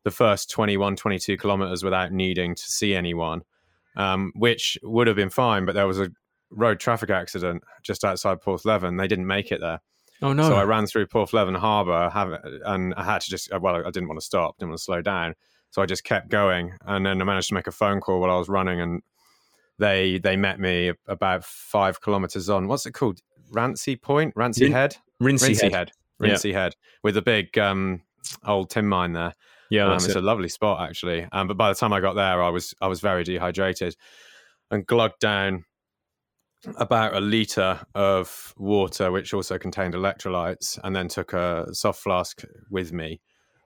the first 21, 22 kilometers without needing to see anyone, um, which would have been fine. But there was a road traffic accident just outside Porthleven. They didn't make it there. Oh no! So I ran through Porthleven Harbour, and I had to just well, I didn't want to stop, didn't want to slow down, so I just kept going. And then I managed to make a phone call while I was running, and they they met me about five kilometers on. What's it called? Rancy Point, Rancy Head, Rinsey, Head. Head, Rinsey yeah. Head, with a big um, old tin mine there. Yeah, um, it's it. a lovely spot actually. Um, but by the time I got there, I was I was very dehydrated and glugged down about a liter of water, which also contained electrolytes, and then took a soft flask with me.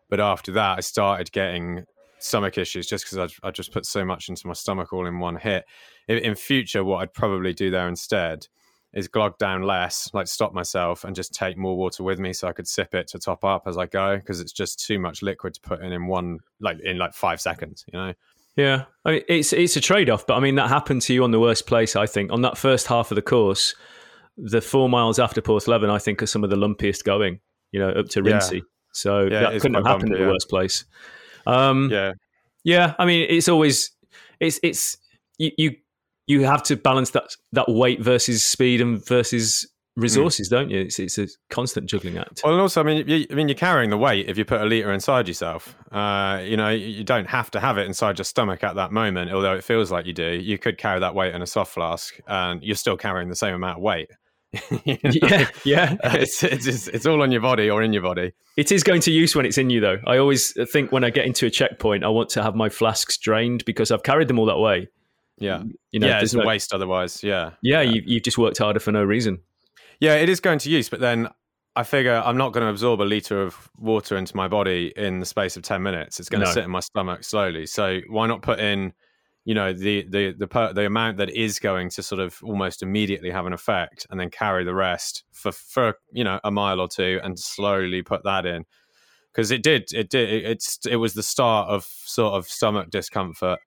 But after that, I started getting stomach issues just because I, just put so much into my stomach all in one hit. In, in future, what I'd probably do there instead is glug down less, like stop myself and just take more water with me so I could sip it to top up as I go because it's just too much liquid to put in in one like in like five seconds, you know. Yeah, I mean it's it's a trade off, but I mean that happened to you on the worst place. I think on that first half of the course, the four miles after Porthleven, I think are some of the lumpiest going. You know, up to Rinsey. Yeah. So yeah, that couldn't have happened bumpy, at the worst place. Um, yeah, yeah. I mean, it's always it's it's you, you you have to balance that that weight versus speed and versus resources, mm. don't you? It's it's a constant juggling act. Well, and also, I mean, you, I mean, you're carrying the weight if you put a liter inside yourself. Uh, you know, you don't have to have it inside your stomach at that moment, although it feels like you do. You could carry that weight in a soft flask, and you're still carrying the same amount of weight. [LAUGHS] you know? Yeah, yeah. [LAUGHS] it's, it's just, it's all on your body or in your body. It is going to use when it's in you, though. I always think when I get into a checkpoint, I want to have my flasks drained because I've carried them all that way. Yeah, you know, yeah, it's a waste otherwise. Yeah, yeah, yeah. You, you've just worked harder for no reason. Yeah, it is going to use, but then I figure I'm not going to absorb a liter of water into my body in the space of ten minutes. It's going no. to sit in my stomach slowly. So why not put in, you know, the the the per, the amount that is going to sort of almost immediately have an effect, and then carry the rest for for you know a mile or two, and slowly put that in because it did it did it, it's it was the start of sort of stomach discomfort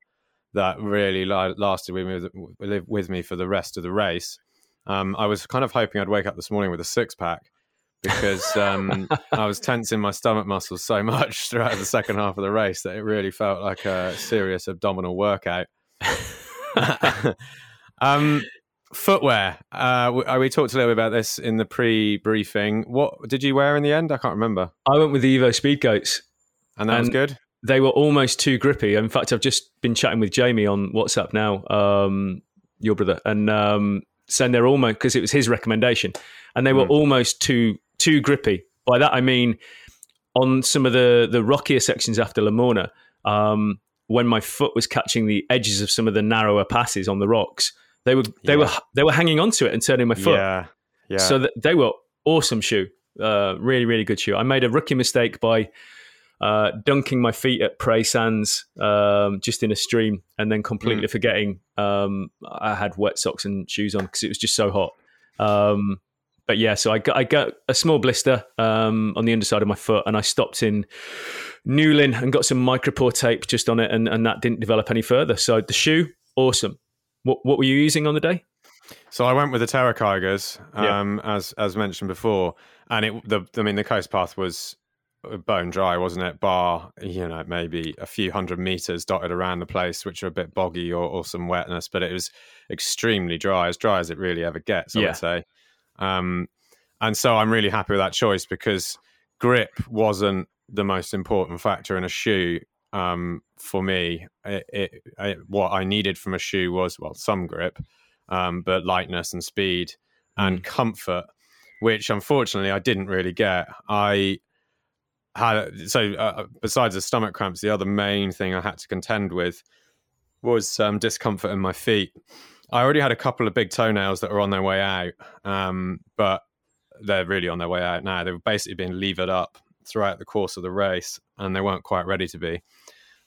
that really lasted with me, with, with me for the rest of the race. Um, I was kind of hoping I'd wake up this morning with a six pack because um, I was [LAUGHS] tensing my stomach muscles so much [LAUGHS] throughout the second half of the race that it really felt like a serious abdominal workout. [LAUGHS] um, footwear. Uh, we, uh, we, talked a little bit about this in the pre-briefing. What did you wear in the end? I can't remember. I went with the Evo Speedgoats, and that and was good. They were almost too grippy. In fact, I've just been chatting with Jamie on WhatsApp now, um, your brother, and saying they're almost because it was his recommendation, and they were mm. almost too too grippy. By that I mean on some of the the rockier sections after Lamorna, um, when my foot was catching the edges of some of the narrower passes on the rocks, they were they yeah. were they were hanging onto it and turning my foot. Yeah, yeah. So th- they were awesome shoe, uh, really really good shoe. I made a rookie mistake by uh, dunking my feet at Praa Sands um, just in a stream, and then completely mm. forgetting um, I had wet socks and shoes on because it was just so hot. Um, but yeah, so I got I got a small blister um, on the underside of my foot, and I stopped in Newlyn and got some micropore tape just on it, and, and that didn't develop any further. So the shoe, awesome. What what were you using on the day? So I went with the Terra Kigers, um, yeah. as as mentioned before, and it the I mean the coast path was bone dry, wasn't it? Bar, you know, maybe a few hundred meters dotted around the place, which are a bit boggy or, or some wetness, but it was extremely dry, as dry as it really ever gets, I yeah. would say. Um, and so I'm really happy with that choice because grip wasn't the most important factor in a shoe um, for me. It, it, it, what I needed from a shoe was, well, some grip, um, but lightness and speed and mm. comfort, which unfortunately I didn't really get. I had so uh, besides the stomach cramps, the other main thing I had to contend with was um, discomfort in my feet. I already had a couple of big toenails that were on their way out, um, but they're really on their way out now. They've basically been levered up throughout the course of the race, and they weren't quite ready to be.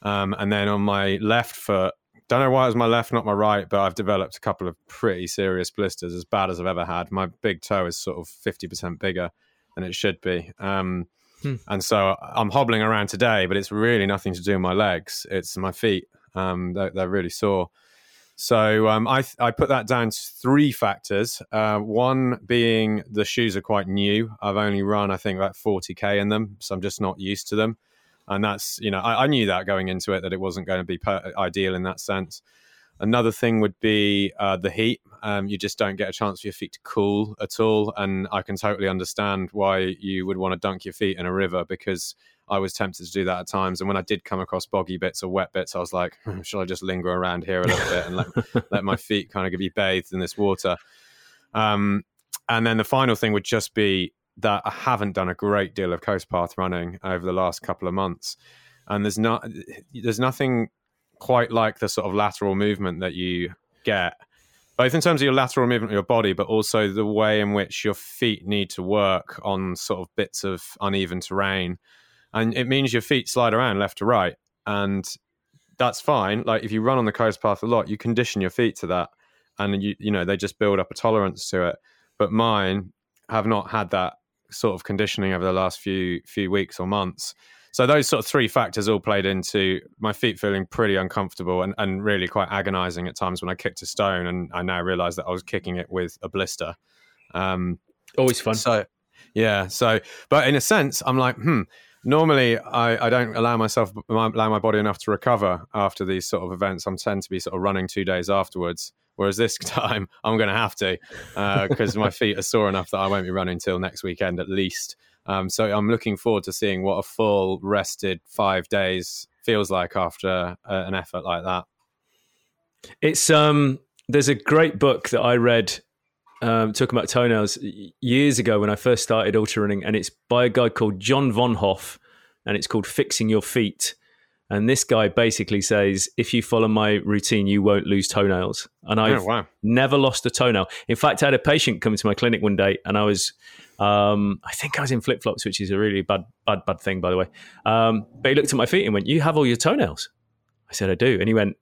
Um, and then on my left foot, don't know why it was my left, not my right, but I've developed a couple of pretty serious blisters, as bad as I've ever had. My big toe is sort of fifty percent bigger than it should be. Um, Hmm. And so I'm hobbling around today, but it's really nothing to do with my legs. It's my feet. Um, they're, they're, really sore. So um, I, I put that down to three factors. Uh, one being the shoes are quite new. I've only run, I think, about 40K in them. So I'm just not used to them. And that's, you know, I, I knew that going into it, that it wasn't going to be per- ideal in that sense. Another thing would be uh, the heat. Um, you just don't get a chance for your feet to cool at all. And I can totally understand why you would want to dunk your feet in a river because I was tempted to do that at times. And when I did come across boggy bits or wet bits, I was like, hmm, should I just linger around here a little bit and let, [LAUGHS] let my feet kind of be bathed in this water? Um, and then the final thing would just be that I haven't done a great deal of coast path running over the last couple of months. And there's not, there's nothing quite like the sort of lateral movement that you get, both in terms of your lateral movement of your body, but also the way in which your feet need to work on sort of bits of uneven terrain. And it means your feet slide around left to right. And that's fine. Like if you run on the coast path a lot, you condition your feet to that. And you you know, they just build up a tolerance to it. But mine have not had that sort of conditioning over the last few few weeks or months. So those sort of three factors all played into my feet feeling pretty uncomfortable and, and really quite agonizing at times when I kicked a stone. And I now realize that I was kicking it with a blister. Um, Always fun. So, yeah. So, but in a sense, I'm like, hmm, normally I, I don't allow myself, allow my body enough to recover after these sort of events. I'm tend to be sort of running two days afterwards. Whereas this [LAUGHS] time I'm going to have to because uh, my [LAUGHS] feet are sore enough that I won't be running until next weekend at least. Um, so I'm looking forward to seeing what a full rested five days feels like after uh, an effort like that. It's um, there's a great book that I read um, talking about toenails years ago when I first started ultra running, and it's by a guy called John Vonhof, and it's called Fixing Your Feet. And this guy basically says, if you follow my routine, you won't lose toenails. And I've oh, wow. never lost a toenail. In fact, I had a patient come to my clinic one day, and I was um, I think I was in flip flops, which is a really bad, bad, bad thing, by the way. Um, but he looked at my feet and went, "You have all your toenails." I said, "I do," and he went,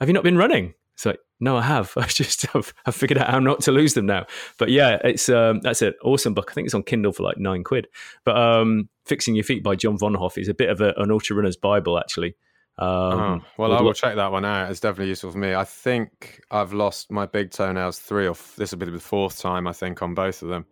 "Have you not been running?" It's like, "No, I have. [LAUGHS] I just have I've figured out how not to lose them now." But yeah, it's um, that's an awesome book. I think it's on Kindle for like nine quid. But um, "Fixing Your Feet" by John Vonhof is a bit of a, an ultra runner's bible, actually. Um, oh, well, I will check that one out. It's definitely useful for me. I think I've lost my big toenails three or f- this will be the fourth time I think on both of them.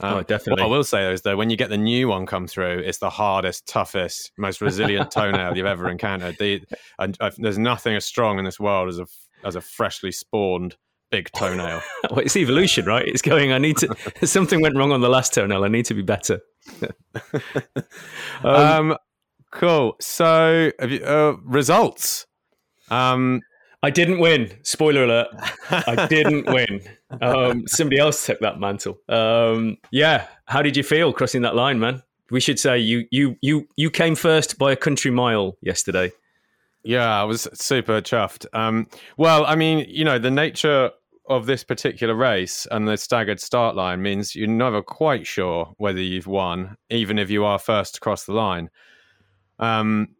Um, oh, definitely. What I will say is though, when you get the new one come through, it's the hardest, toughest, most resilient toenail you've ever encountered. The, and, uh, there's nothing as strong in this world as a as a freshly spawned big toenail. [LAUGHS] well, it's evolution, right? It's going. I need to. [LAUGHS] something went wrong on the last toenail. I need to be better. [LAUGHS] um, um, cool. So, you, uh, results. Um, I didn't win. Spoiler alert. I didn't win. Um, somebody else took that mantle. Um, yeah. How did you feel crossing that line, man? We should say you you you you came first by a country mile yesterday. Yeah, I was super chuffed. Um, well, I mean, you know, the nature of this particular race and the staggered start line means you're never quite sure whether you've won, even if you are first to cross the line. Um,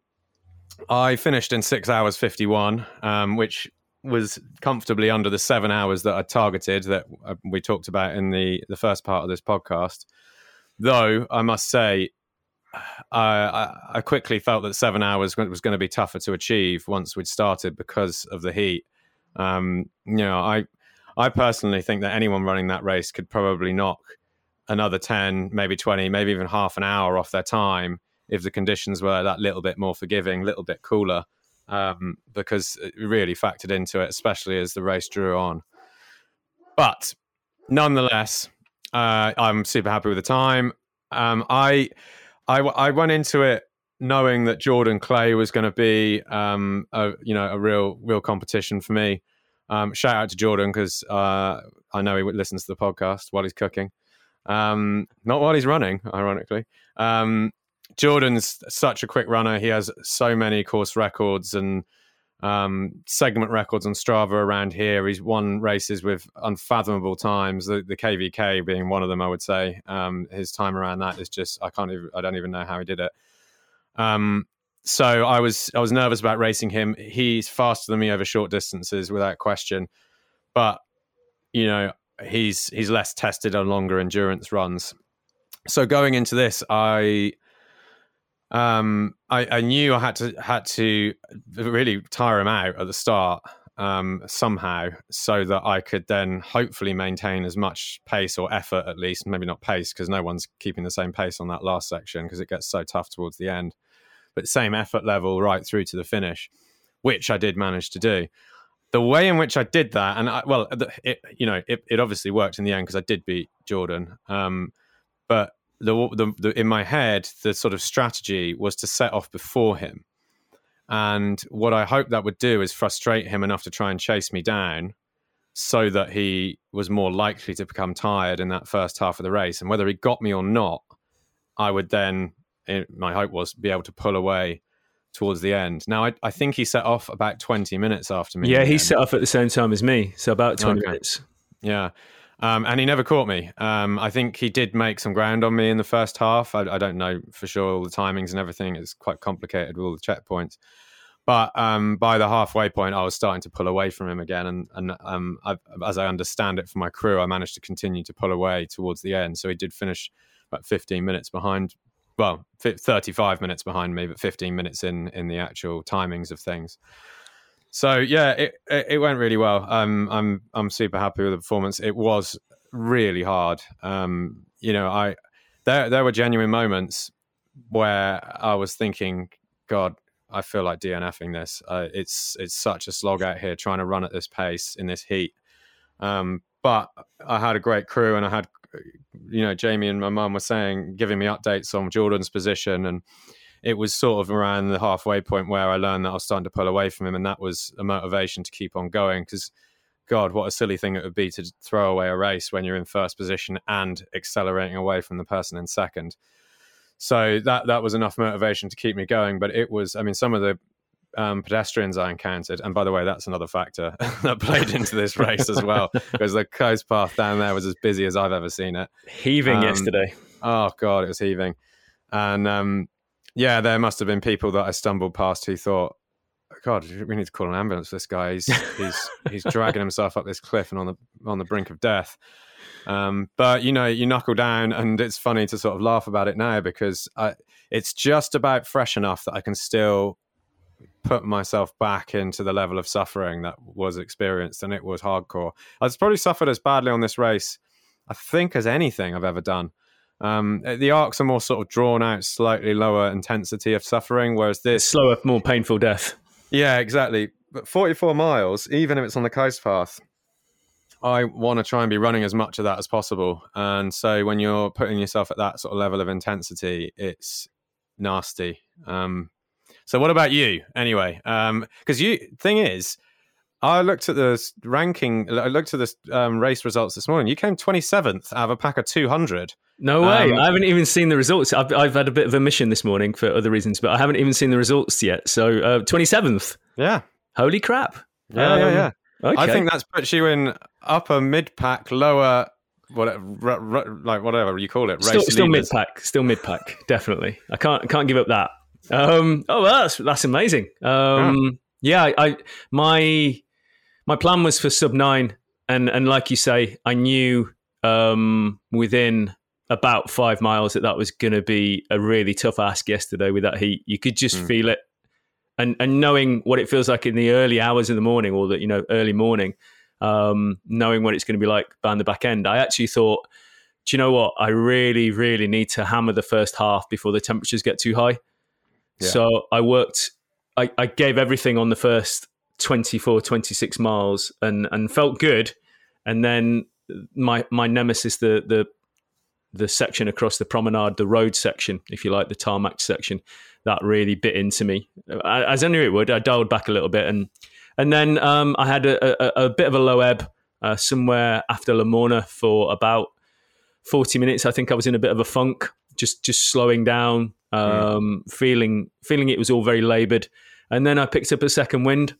I finished in six hours 51, um, which was comfortably under the seven hours that I targeted that uh, we talked about in the, the first part of this podcast. Though I must say, I, I quickly felt that seven hours was going to be tougher to achieve once we'd started because of the heat. Um, you know, I I personally think that anyone running that race could probably knock another 10, maybe 20, maybe even half an hour off their time if the conditions were that little bit more forgiving, little bit cooler, um, because it really factored into it, especially as the race drew on. But nonetheless, uh, I'm super happy with the time. Um, I, I, I went into it knowing that Jordan Clay was going to be, um, a, you know, a real, real competition for me. Um, shout out to Jordan because uh, I know he listens to the podcast while he's cooking, um, not while he's running, ironically. Um, Jordan's such a quick runner. He has so many course records and um, segment records on Strava around here. He's won races with unfathomable times. The, the KVK being one of them, I would say. Um, his time around that is just I can't even I don't even know how he did it. Um, so I was I was nervous about racing him. He's faster than me over short distances without question, but you know he's he's less tested on longer endurance runs. So going into this, I um, I, I, knew I had to had to really tire him out at the start um, somehow, so that I could then hopefully maintain as much pace or effort at least, maybe not pace because no one's keeping the same pace on that last section because it gets so tough towards the end, but same effort level right through to the finish, which I did manage to do. The way in which I did that, and I, well, it, you know, it, it obviously worked in the end because I did beat Jordan, um, but the, the, the, in my head, the sort of strategy was to set off before him. And what I hoped that would do is frustrate him enough to try and chase me down so that he was more likely to become tired in that first half of the race. And whether he got me or not, I would then, eh, my hope was, be able to pull away towards the end. Now, I, I think he set off about 20 minutes after me. Yeah, he set off at the same time as me. So about 20 okay. minutes. Yeah. Um, and he never caught me. Um, I think he did make some ground on me in the first half. I, I, don't know for sure all the timings and everything. It's quite complicated with all the checkpoints. But um, by the halfway point, I was starting to pull away from him again. And, and um, I, as I understand it from my crew, I managed to continue to pull away towards the end. So he did finish about 15 minutes behind. Well, 35 minutes behind me, but 15 minutes in in the actual timings of things. So yeah, it it went really well. Um, I'm I'm super happy with the performance. It was really hard. Um, you know, I there there were genuine moments where I was thinking, God, I feel like DNFing this. Uh, it's it's such a slog out here trying to run at this pace in this heat. Um, but I had a great crew, and I had, you know, Jamie and my mum were saying, giving me updates on Jordan's position, and it was sort of around the halfway point where I learned that I was starting to pull away from him, and that was a motivation to keep on going. Because, God, what a silly thing it would be to throw away a race when you're in first position and accelerating away from the person in second. So that that was enough motivation to keep me going. But it was, I mean, some of the um, pedestrians I encountered, and by the way, that's another factor [LAUGHS] that played into this race as well, [LAUGHS] because the coast path down there was as busy as I've ever seen it. Heaving um, yesterday. Oh God, it was heaving, and um, yeah, there must have been people that I stumbled past who thought, God, we need to call an ambulance for this guy. He's he's he's dragging himself up this cliff and on the on the brink of death. Um, but you know, you knuckle down, and it's funny to sort of laugh about it now because I, it's just about fresh enough that I can still put myself back into the level of suffering that was experienced, and it was hardcore. I've probably suffered as badly on this race, I think, as anything I've ever done. Um, the arcs are more sort of drawn out, slightly lower intensity of suffering, whereas this slower, more painful death. Yeah, exactly. But 44 miles, even if it's on the coast path, I want to try and be running as much of that as possible. And so when you're putting yourself at that sort of level of intensity, it's nasty. Um, so what about you anyway? Because um, you thing is, I looked at the ranking. I looked at the um, race results this morning. You came 27th out of a pack of 200. No way! Um, I haven't even seen the results. I've, I've, had a bit of a mission this morning for other reasons, but I haven't even seen the results yet. So uh, 27th. Yeah. Holy crap! Yeah, yeah, um, yeah. Okay. I think that's puts you in upper mid pack, lower whatever, r- r- like whatever you call it. still, still mid pack, still mid pack, [LAUGHS] definitely. I can't can't give up that. Um, oh, well, that's that's amazing. Um, yeah. yeah, I my my plan was for sub nine, and and like you say, I knew um, within about five miles that that was going to be a really tough ask yesterday with that heat. You could just mm. feel it and and knowing what it feels like in the early hours in the morning or that you know early morning, um, knowing what it's going to be like down the back end, I actually thought, do you know what? I really, really need to hammer the first half before the temperatures get too high. Yeah. So I worked, I, I gave everything on the first 24, 26 miles and and felt good, and then my my nemesis, the the the section across the promenade, the road section, if you like, the tarmac section, that really bit into me. As I knew it would, I dialed back a little bit, and and then um, I had a, a, a, bit of a low ebb uh, somewhere after Lamorna for about forty minutes. I think I was in a bit of a funk, just just slowing down, um, yeah. feeling feeling it was all very laboured, and then I picked up a second wind.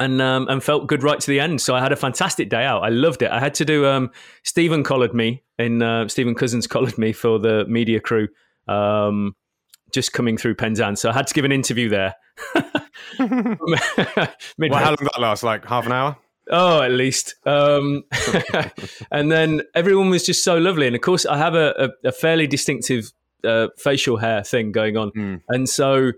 And, um, and felt good right to the end. So I had a fantastic day out. I loved it. I had to do. Um, Stephen collared me in. Uh, Stephen Cousins collared me for the media crew um, just coming through Penzance. So I had to give an interview there. [LAUGHS] well, how long did that last? Like half an hour? Oh, at least. Um, [LAUGHS] and then everyone was just so lovely. And of course, I have a, a, a fairly distinctive uh, facial hair thing going on. Mm. And so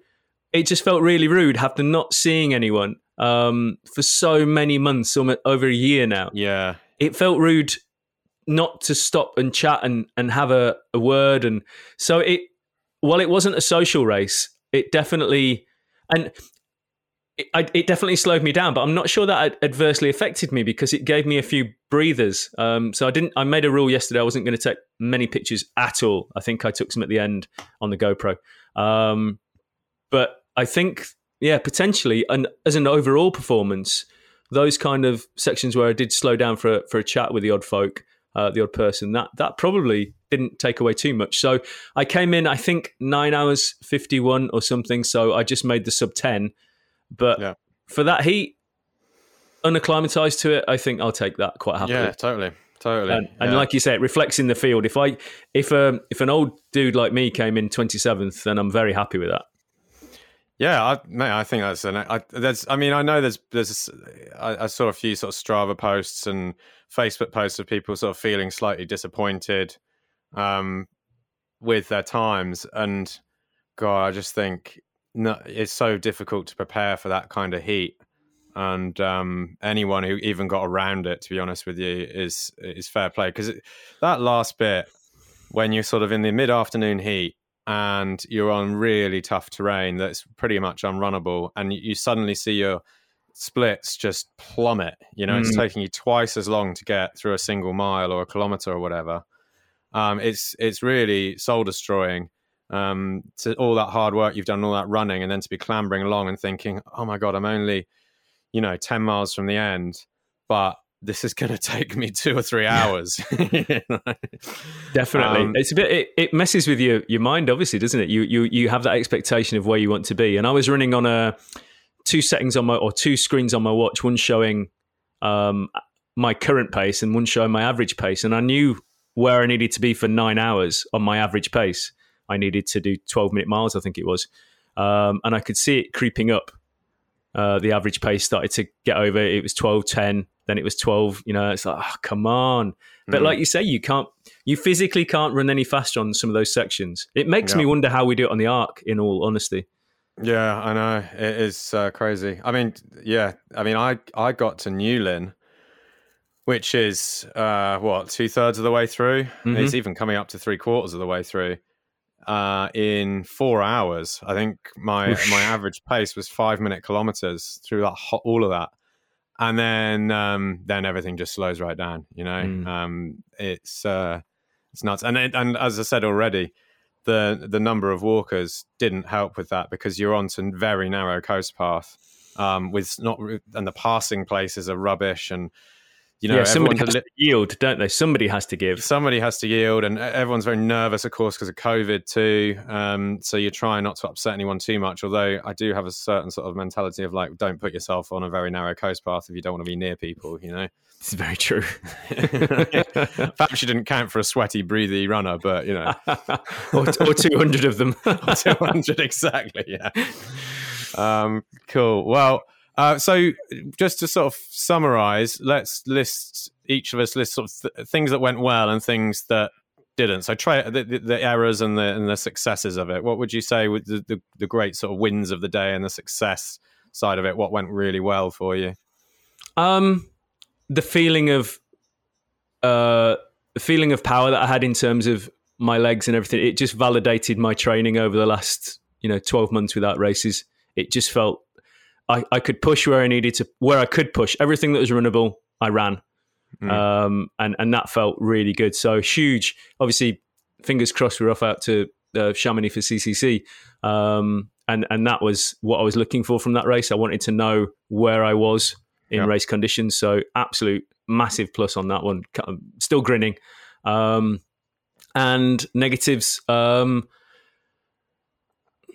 it just felt really rude after not seeing anyone um, for so many months, over a year now. Yeah. It felt rude not to stop and chat and, and have a, a word. And so it, while it wasn't a social race, it definitely and it, I, it, definitely slowed me down. But I'm not sure that adversely affected me because it gave me a few breathers. Um, so I didn't. I made a rule yesterday. I wasn't going to take many pictures at all. I think I took some at the end on the GoPro. Um, but I think, yeah, potentially, and as an overall performance, those kind of sections where I did slow down for a, for a chat with the odd folk, uh, the odd person, that that probably didn't take away too much. So I came in, I think nine hours fifty one or something. So I just made the sub ten, but yeah. for that heat, unacclimatized to it, I think I'll take that quite happily. Yeah, totally. Totally, and, and like you say, it reflects in the field. If I, if um, if an old dude like me came in twenty seventh, then I'm very happy with that. Yeah, I, mate, I think that's an. I, there's, I mean, I know there's, there's, I, I saw a few sort of Strava posts and Facebook posts of people sort of feeling slightly disappointed um, with their times. And God, I just think no, it's so difficult to prepare for that kind of heat. And um, anyone who even got around it, to be honest with you, is is fair play because that last bit when you're sort of in the mid afternoon heat and you're on really tough terrain that's pretty much unrunnable, and you suddenly see your splits just plummet. You know, mm. it's taking you twice as long to get through a single mile or a kilometer or whatever um, it's it's really soul destroying. Um, to all that hard work you've done, all that running, and then to be clambering along and thinking, "Oh my god, I'm only, you know, ten miles from the end," but this is going [LAUGHS] to take me two or three hours. [LAUGHS] Definitely, um, it's a bit. It, it, messes with your your mind, obviously, doesn't it? You you you have that expectation of where you want to be. And I was running on a two settings on my or two screens on my watch, one showing um, my current pace and one showing my average pace, and I knew where I needed to be for nine hours on my average pace. I needed to do 12 minute miles, I think it was. Um, and I could see it creeping up. Uh, the average pace started to get over. It was 12, 10, then it was 12. You know, it's like, oh, come on. But mm. like you say, you can't, you physically can't run any faster on some of those sections. It makes yeah. me wonder how we do it on the arc, in all honesty. Yeah, I know it is uh, crazy. I mean, yeah, I mean, I I got to Newlyn, which is uh, what two thirds of the way through. Mm-hmm. It's even coming up to three quarters of the way through uh, in four hours. I think my my average pace was five minute kilometers through that ho- all of that, and then um, then everything just slows right down. You know, Mm. um, it's uh, it's nuts. And it, and as I said already, the the number of walkers didn't help with that because you're on some very narrow coast path. Um, with not and the passing places are rubbish and you know yeah, somebody has deli- to yield, don't they? Somebody has to give. somebody has to yield and everyone's very nervous of course because of covid too um, so you're trying not to upset anyone too much although i do have a certain sort of mentality of like don't put yourself on a very narrow coast path if you don't want to be near people you know [LAUGHS] It's very true. [LAUGHS] perhaps you didn't count for a sweaty breathy runner but you know [LAUGHS] or, or 200 of them. 200 exactly yeah um, cool well uh, so just to sort of summarize let's list each of us list sort of th- things that went well and things that didn't. So try the, the, the errors and the and the successes of it. What would you say with the, the, the great sort of wins of the day and the success side of it? What went really well for you? Um, the feeling of uh, feeling of power that I had in terms of my legs and everything, it just validated my training over the last you know twelve months without races. It just felt I, I could push where I needed to, where I could push everything that was runnable. I ran, Mm. um, and and that felt really good. So huge. Obviously, fingers crossed. We're off out to uh, Chamonix for CCC. Um, and and that was what I was looking for from that race. I wanted to know where I was in Yeah. race conditions. So absolute massive plus on that one. Still grinning. Um, and negatives. Um,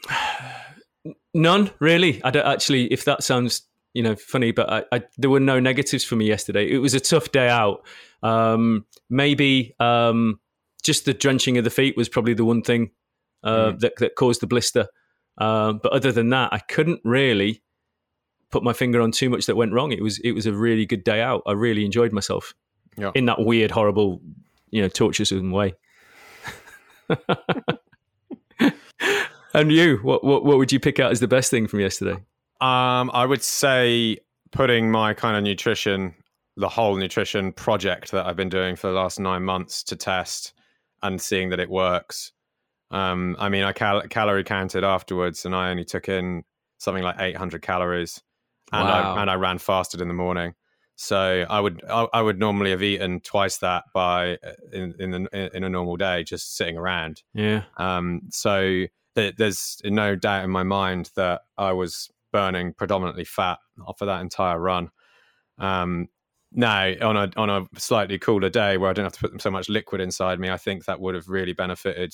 [SIGHS] none really. I don't actually. If that sounds you know funny, but I, I, there were no negatives for me yesterday. It was a tough day out. Um, maybe um, just the drenching of the feet was probably the one thing uh, Mm. that that caused the blister. Um, but other than that, I couldn't really put my finger on too much that went wrong. It was it was a really good day out. I really enjoyed myself Yeah. in that weird, horrible, you know, torturesome way. [LAUGHS] and you, what, what what would you pick out as the best thing from yesterday? Um, I would say putting my kind of nutrition, the whole nutrition project that I've been doing for the last nine months to test and seeing that it works. Um, I mean, I cal- calorie counted afterwards, and I only took in something like 800 calories, and Wow. I and I ran fasted in the morning. So I would I, I would normally have eaten twice that by uh, in in, the, in a normal day, just sitting around. Yeah, Um, so th- there's no doubt in my mind that I was burning predominantly fat for that entire run. Um, now, on a on a slightly cooler day where I didn't have to put so much liquid inside me, I think that would have really benefited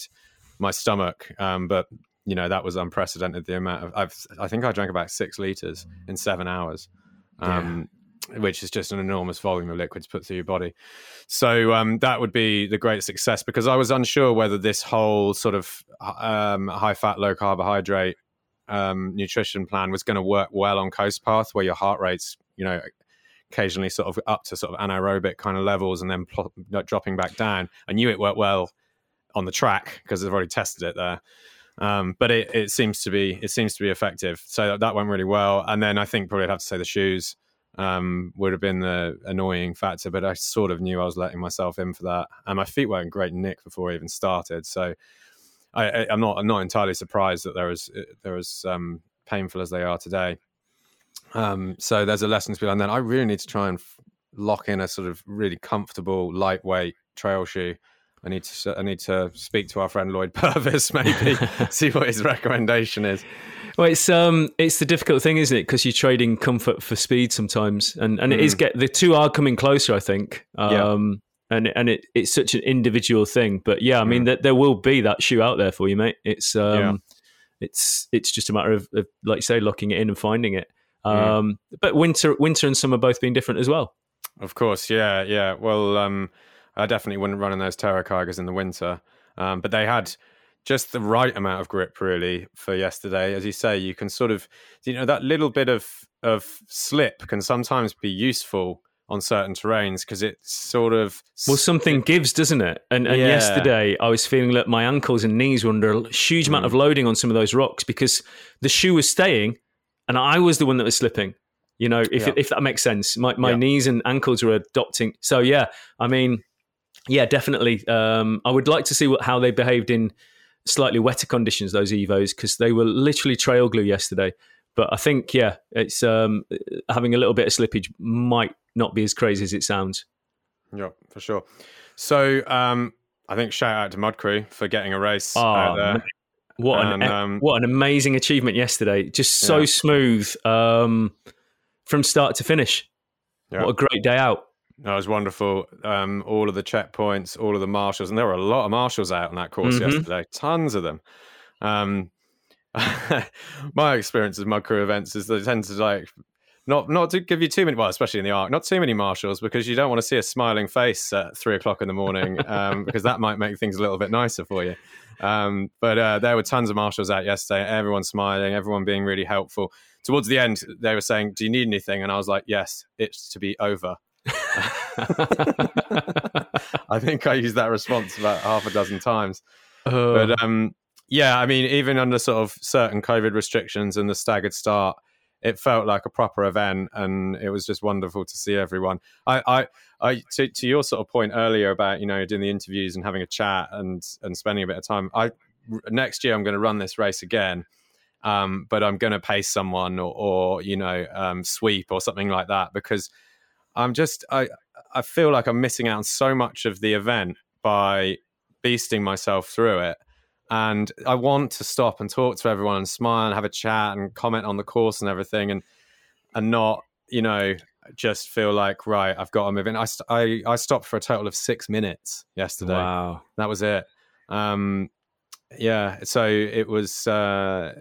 my stomach. Um, but you know that was unprecedented. The amount of I've I think I drank about six liters in seven hours. Um, Which is just an enormous volume of liquids put through your body. So um, that would be the great success because I was unsure whether this whole sort of um, high fat, low carbohydrate um, nutrition plan was going to work well on coast path where your heart rate's you know occasionally sort of up to sort of anaerobic kind of levels and then like, dropping back down. I knew it worked well on the track because I've already tested it there. Um, but it, it seems to be it seems to be effective. So that went really well. And then I think probably I'd have to say the shoes um, would have been the annoying factor, but I sort of knew I was letting myself in for that. And my feet were in great nick before I even started. So I, I'm not I'm not entirely surprised that there was there was um, painful as they are today. Um, so there's a lesson to be learned. Then I really need to try and f- lock in a sort of really comfortable, lightweight trail shoe. I need to I need to speak to our friend Lloyd [LAUGHS] Purvis maybe [LAUGHS] see what his recommendation is. Well, it's um, it's the difficult thing, isn't it? Because you're trading comfort for speed sometimes, and and it is get the two are coming closer. I think. Yeah. Um, and and it, it's such an individual thing, but yeah, I mean, that there will be that shoe out there for you, mate. It's um, Yeah. it's it's just a matter of, of, like you say, locking it in and finding it. Yeah. Um, but winter winter and summer both being different as well. Of course, yeah, yeah. Well, um, I definitely wouldn't run in those Terra Kigers in the winter, um, but they had just the right amount of grip really for yesterday. As you say, you can sort of, you know, that little bit of of slip can sometimes be useful on certain terrains because it's sort of well something it, gives doesn't it and, and yeah. yesterday i was feeling that my ankles and knees were under a huge amount mm. of loading on some of those rocks because the shoe was staying and i was the one that was slipping you know if, yeah. if that makes sense my, my yeah. knees and ankles were adopting so yeah i mean yeah definitely um, i would like to see what, how they behaved in slightly wetter conditions those evos because they were literally trail glue yesterday but I think, yeah, it's um, having a little bit of slippage might not be as crazy as it sounds. Yeah, for sure. So um, I think shout out to Mud Crew for getting a race oh, out there. What and, an um, what an amazing achievement yesterday! Just so yeah. smooth um, from start to finish. Yeah. What a great day out! That was wonderful. Um, all of the checkpoints, all of the marshals, and there were a lot of marshals out on that course mm-hmm. yesterday. Tons of them. Um, [LAUGHS] my experience with mud crew events is they tend to like not not to give you too many well especially in the arc not too many marshals because you don't want to see a smiling face at three o'clock in the morning um, [LAUGHS] because that might make things a little bit nicer for you um, but uh, there were tons of marshals out yesterday everyone smiling everyone being really helpful towards the end they were saying do you need anything and i was like yes it's to be over [LAUGHS] i think i used that response about half a dozen times uh, but um, yeah, I mean, even under sort of certain COVID restrictions and the staggered start, it felt like a proper event, and it was just wonderful to see everyone. I, I, I to, to your sort of point earlier about you know doing the interviews and having a chat and and spending a bit of time. I next year I'm going to run this race again. Um, but I'm going to pay someone or, or you know um, sweep or something like that because I'm just I I feel like I'm missing out on so much of the event by beasting myself through it and I want to stop and talk to everyone and smile and have a chat and comment on the course and everything, and and not you know just feel like right I've got to move in. I I, I stopped for a total of six minutes yesterday. Wow, that was it. Um, yeah, so it was uh,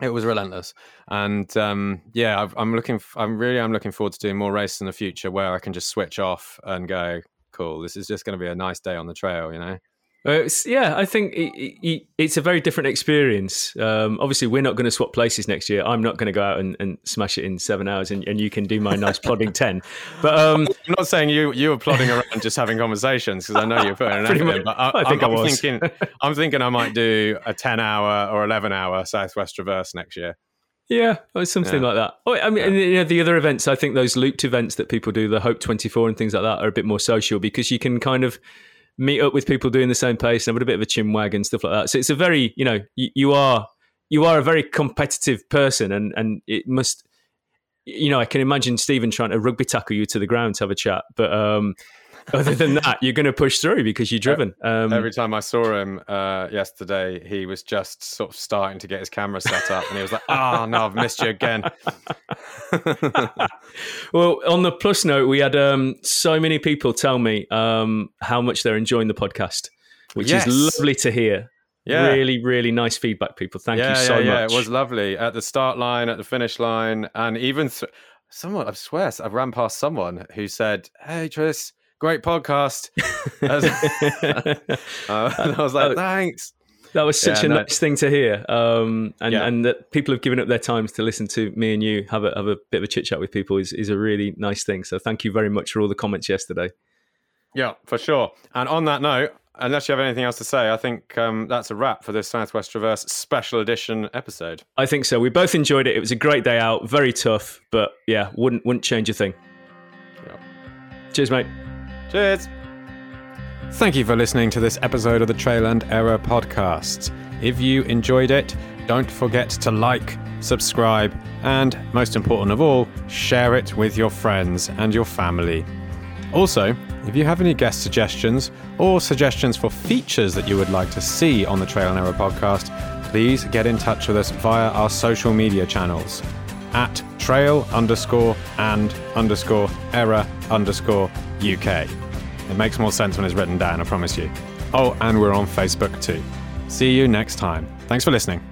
it was relentless, and um, yeah, i am looking. I'm really I'm looking forward to doing more races in the future where I can just switch off and go. Cool, this is just going to be a nice day on the trail, you know. Uh, yeah, I think it, it, it's a very different experience. Um, obviously, we're not going to swap places next year. I'm not going to go out and, and, smash it in seven hours, and, and you can do my nice plodding [LAUGHS] ten. But um, I'm not saying you you were plodding around just having conversations because I know you're putting an [LAUGHS] effort in. But I, I think I'm, I was. thinking [LAUGHS] I'm thinking I might do a ten hour or eleven hour Southwest Traverse next year. Yeah, or something yeah. like that. Oh, I mean, yeah. you know, the other events, I think those looped events that people do, the Hope 24 and things like that, are a bit more social because you can kind of meet up with people doing the same pace and a bit of a chin wag and stuff like that. So it's a very, you know, you, you are you are a very competitive person, and and it must, you know, I can imagine Stephen trying to rugby tackle you to the ground to have a chat, but um, other than that, you're going to push through because you're driven. Um, Every time I saw him uh, yesterday, he was just sort of starting to get his camera set up, and he was like, "Ah, oh, no, I've missed you again." [LAUGHS] well, on the plus note, we had um, so many people tell me um, how much they're enjoying the podcast, which yes. is lovely to hear. Yeah. Really, really nice feedback, people. Thank yeah, you so yeah, much. Yeah, it was lovely at the start line, at the finish line, and even th- someone, I swear, I ran past someone who said, Hey, Tris, great podcast. uh, [LAUGHS] [LAUGHS] and I was like, thanks. That was such yeah, a no. nice thing to hear, um, and yeah. and that people have given up their times to listen to me and you have a have a bit of a chit chat with people is is a really nice thing. So thank you very much for all the comments yesterday. Yeah, for sure. And on that note, unless you have anything else to say, I think um, that's a wrap for this Southwest Traverse special edition episode. I think so. We both enjoyed it. It was a great day out, very tough, but yeah, wouldn't wouldn't change a thing. Yeah. Cheers, mate. Cheers. Thank you for listening to this episode of the Trail and Error podcast. If you enjoyed it, don't forget to like, subscribe, and most important of all, share it with your friends and your family. Also, if you have any guest suggestions or suggestions for features that you would like to see on the Trail and Error podcast, please get in touch with us via our social media channels at trail underscore and underscore error underscore UK. It makes more sense when it's written down, I promise you. Oh, and we're on Facebook too. See you next time. Thanks for listening.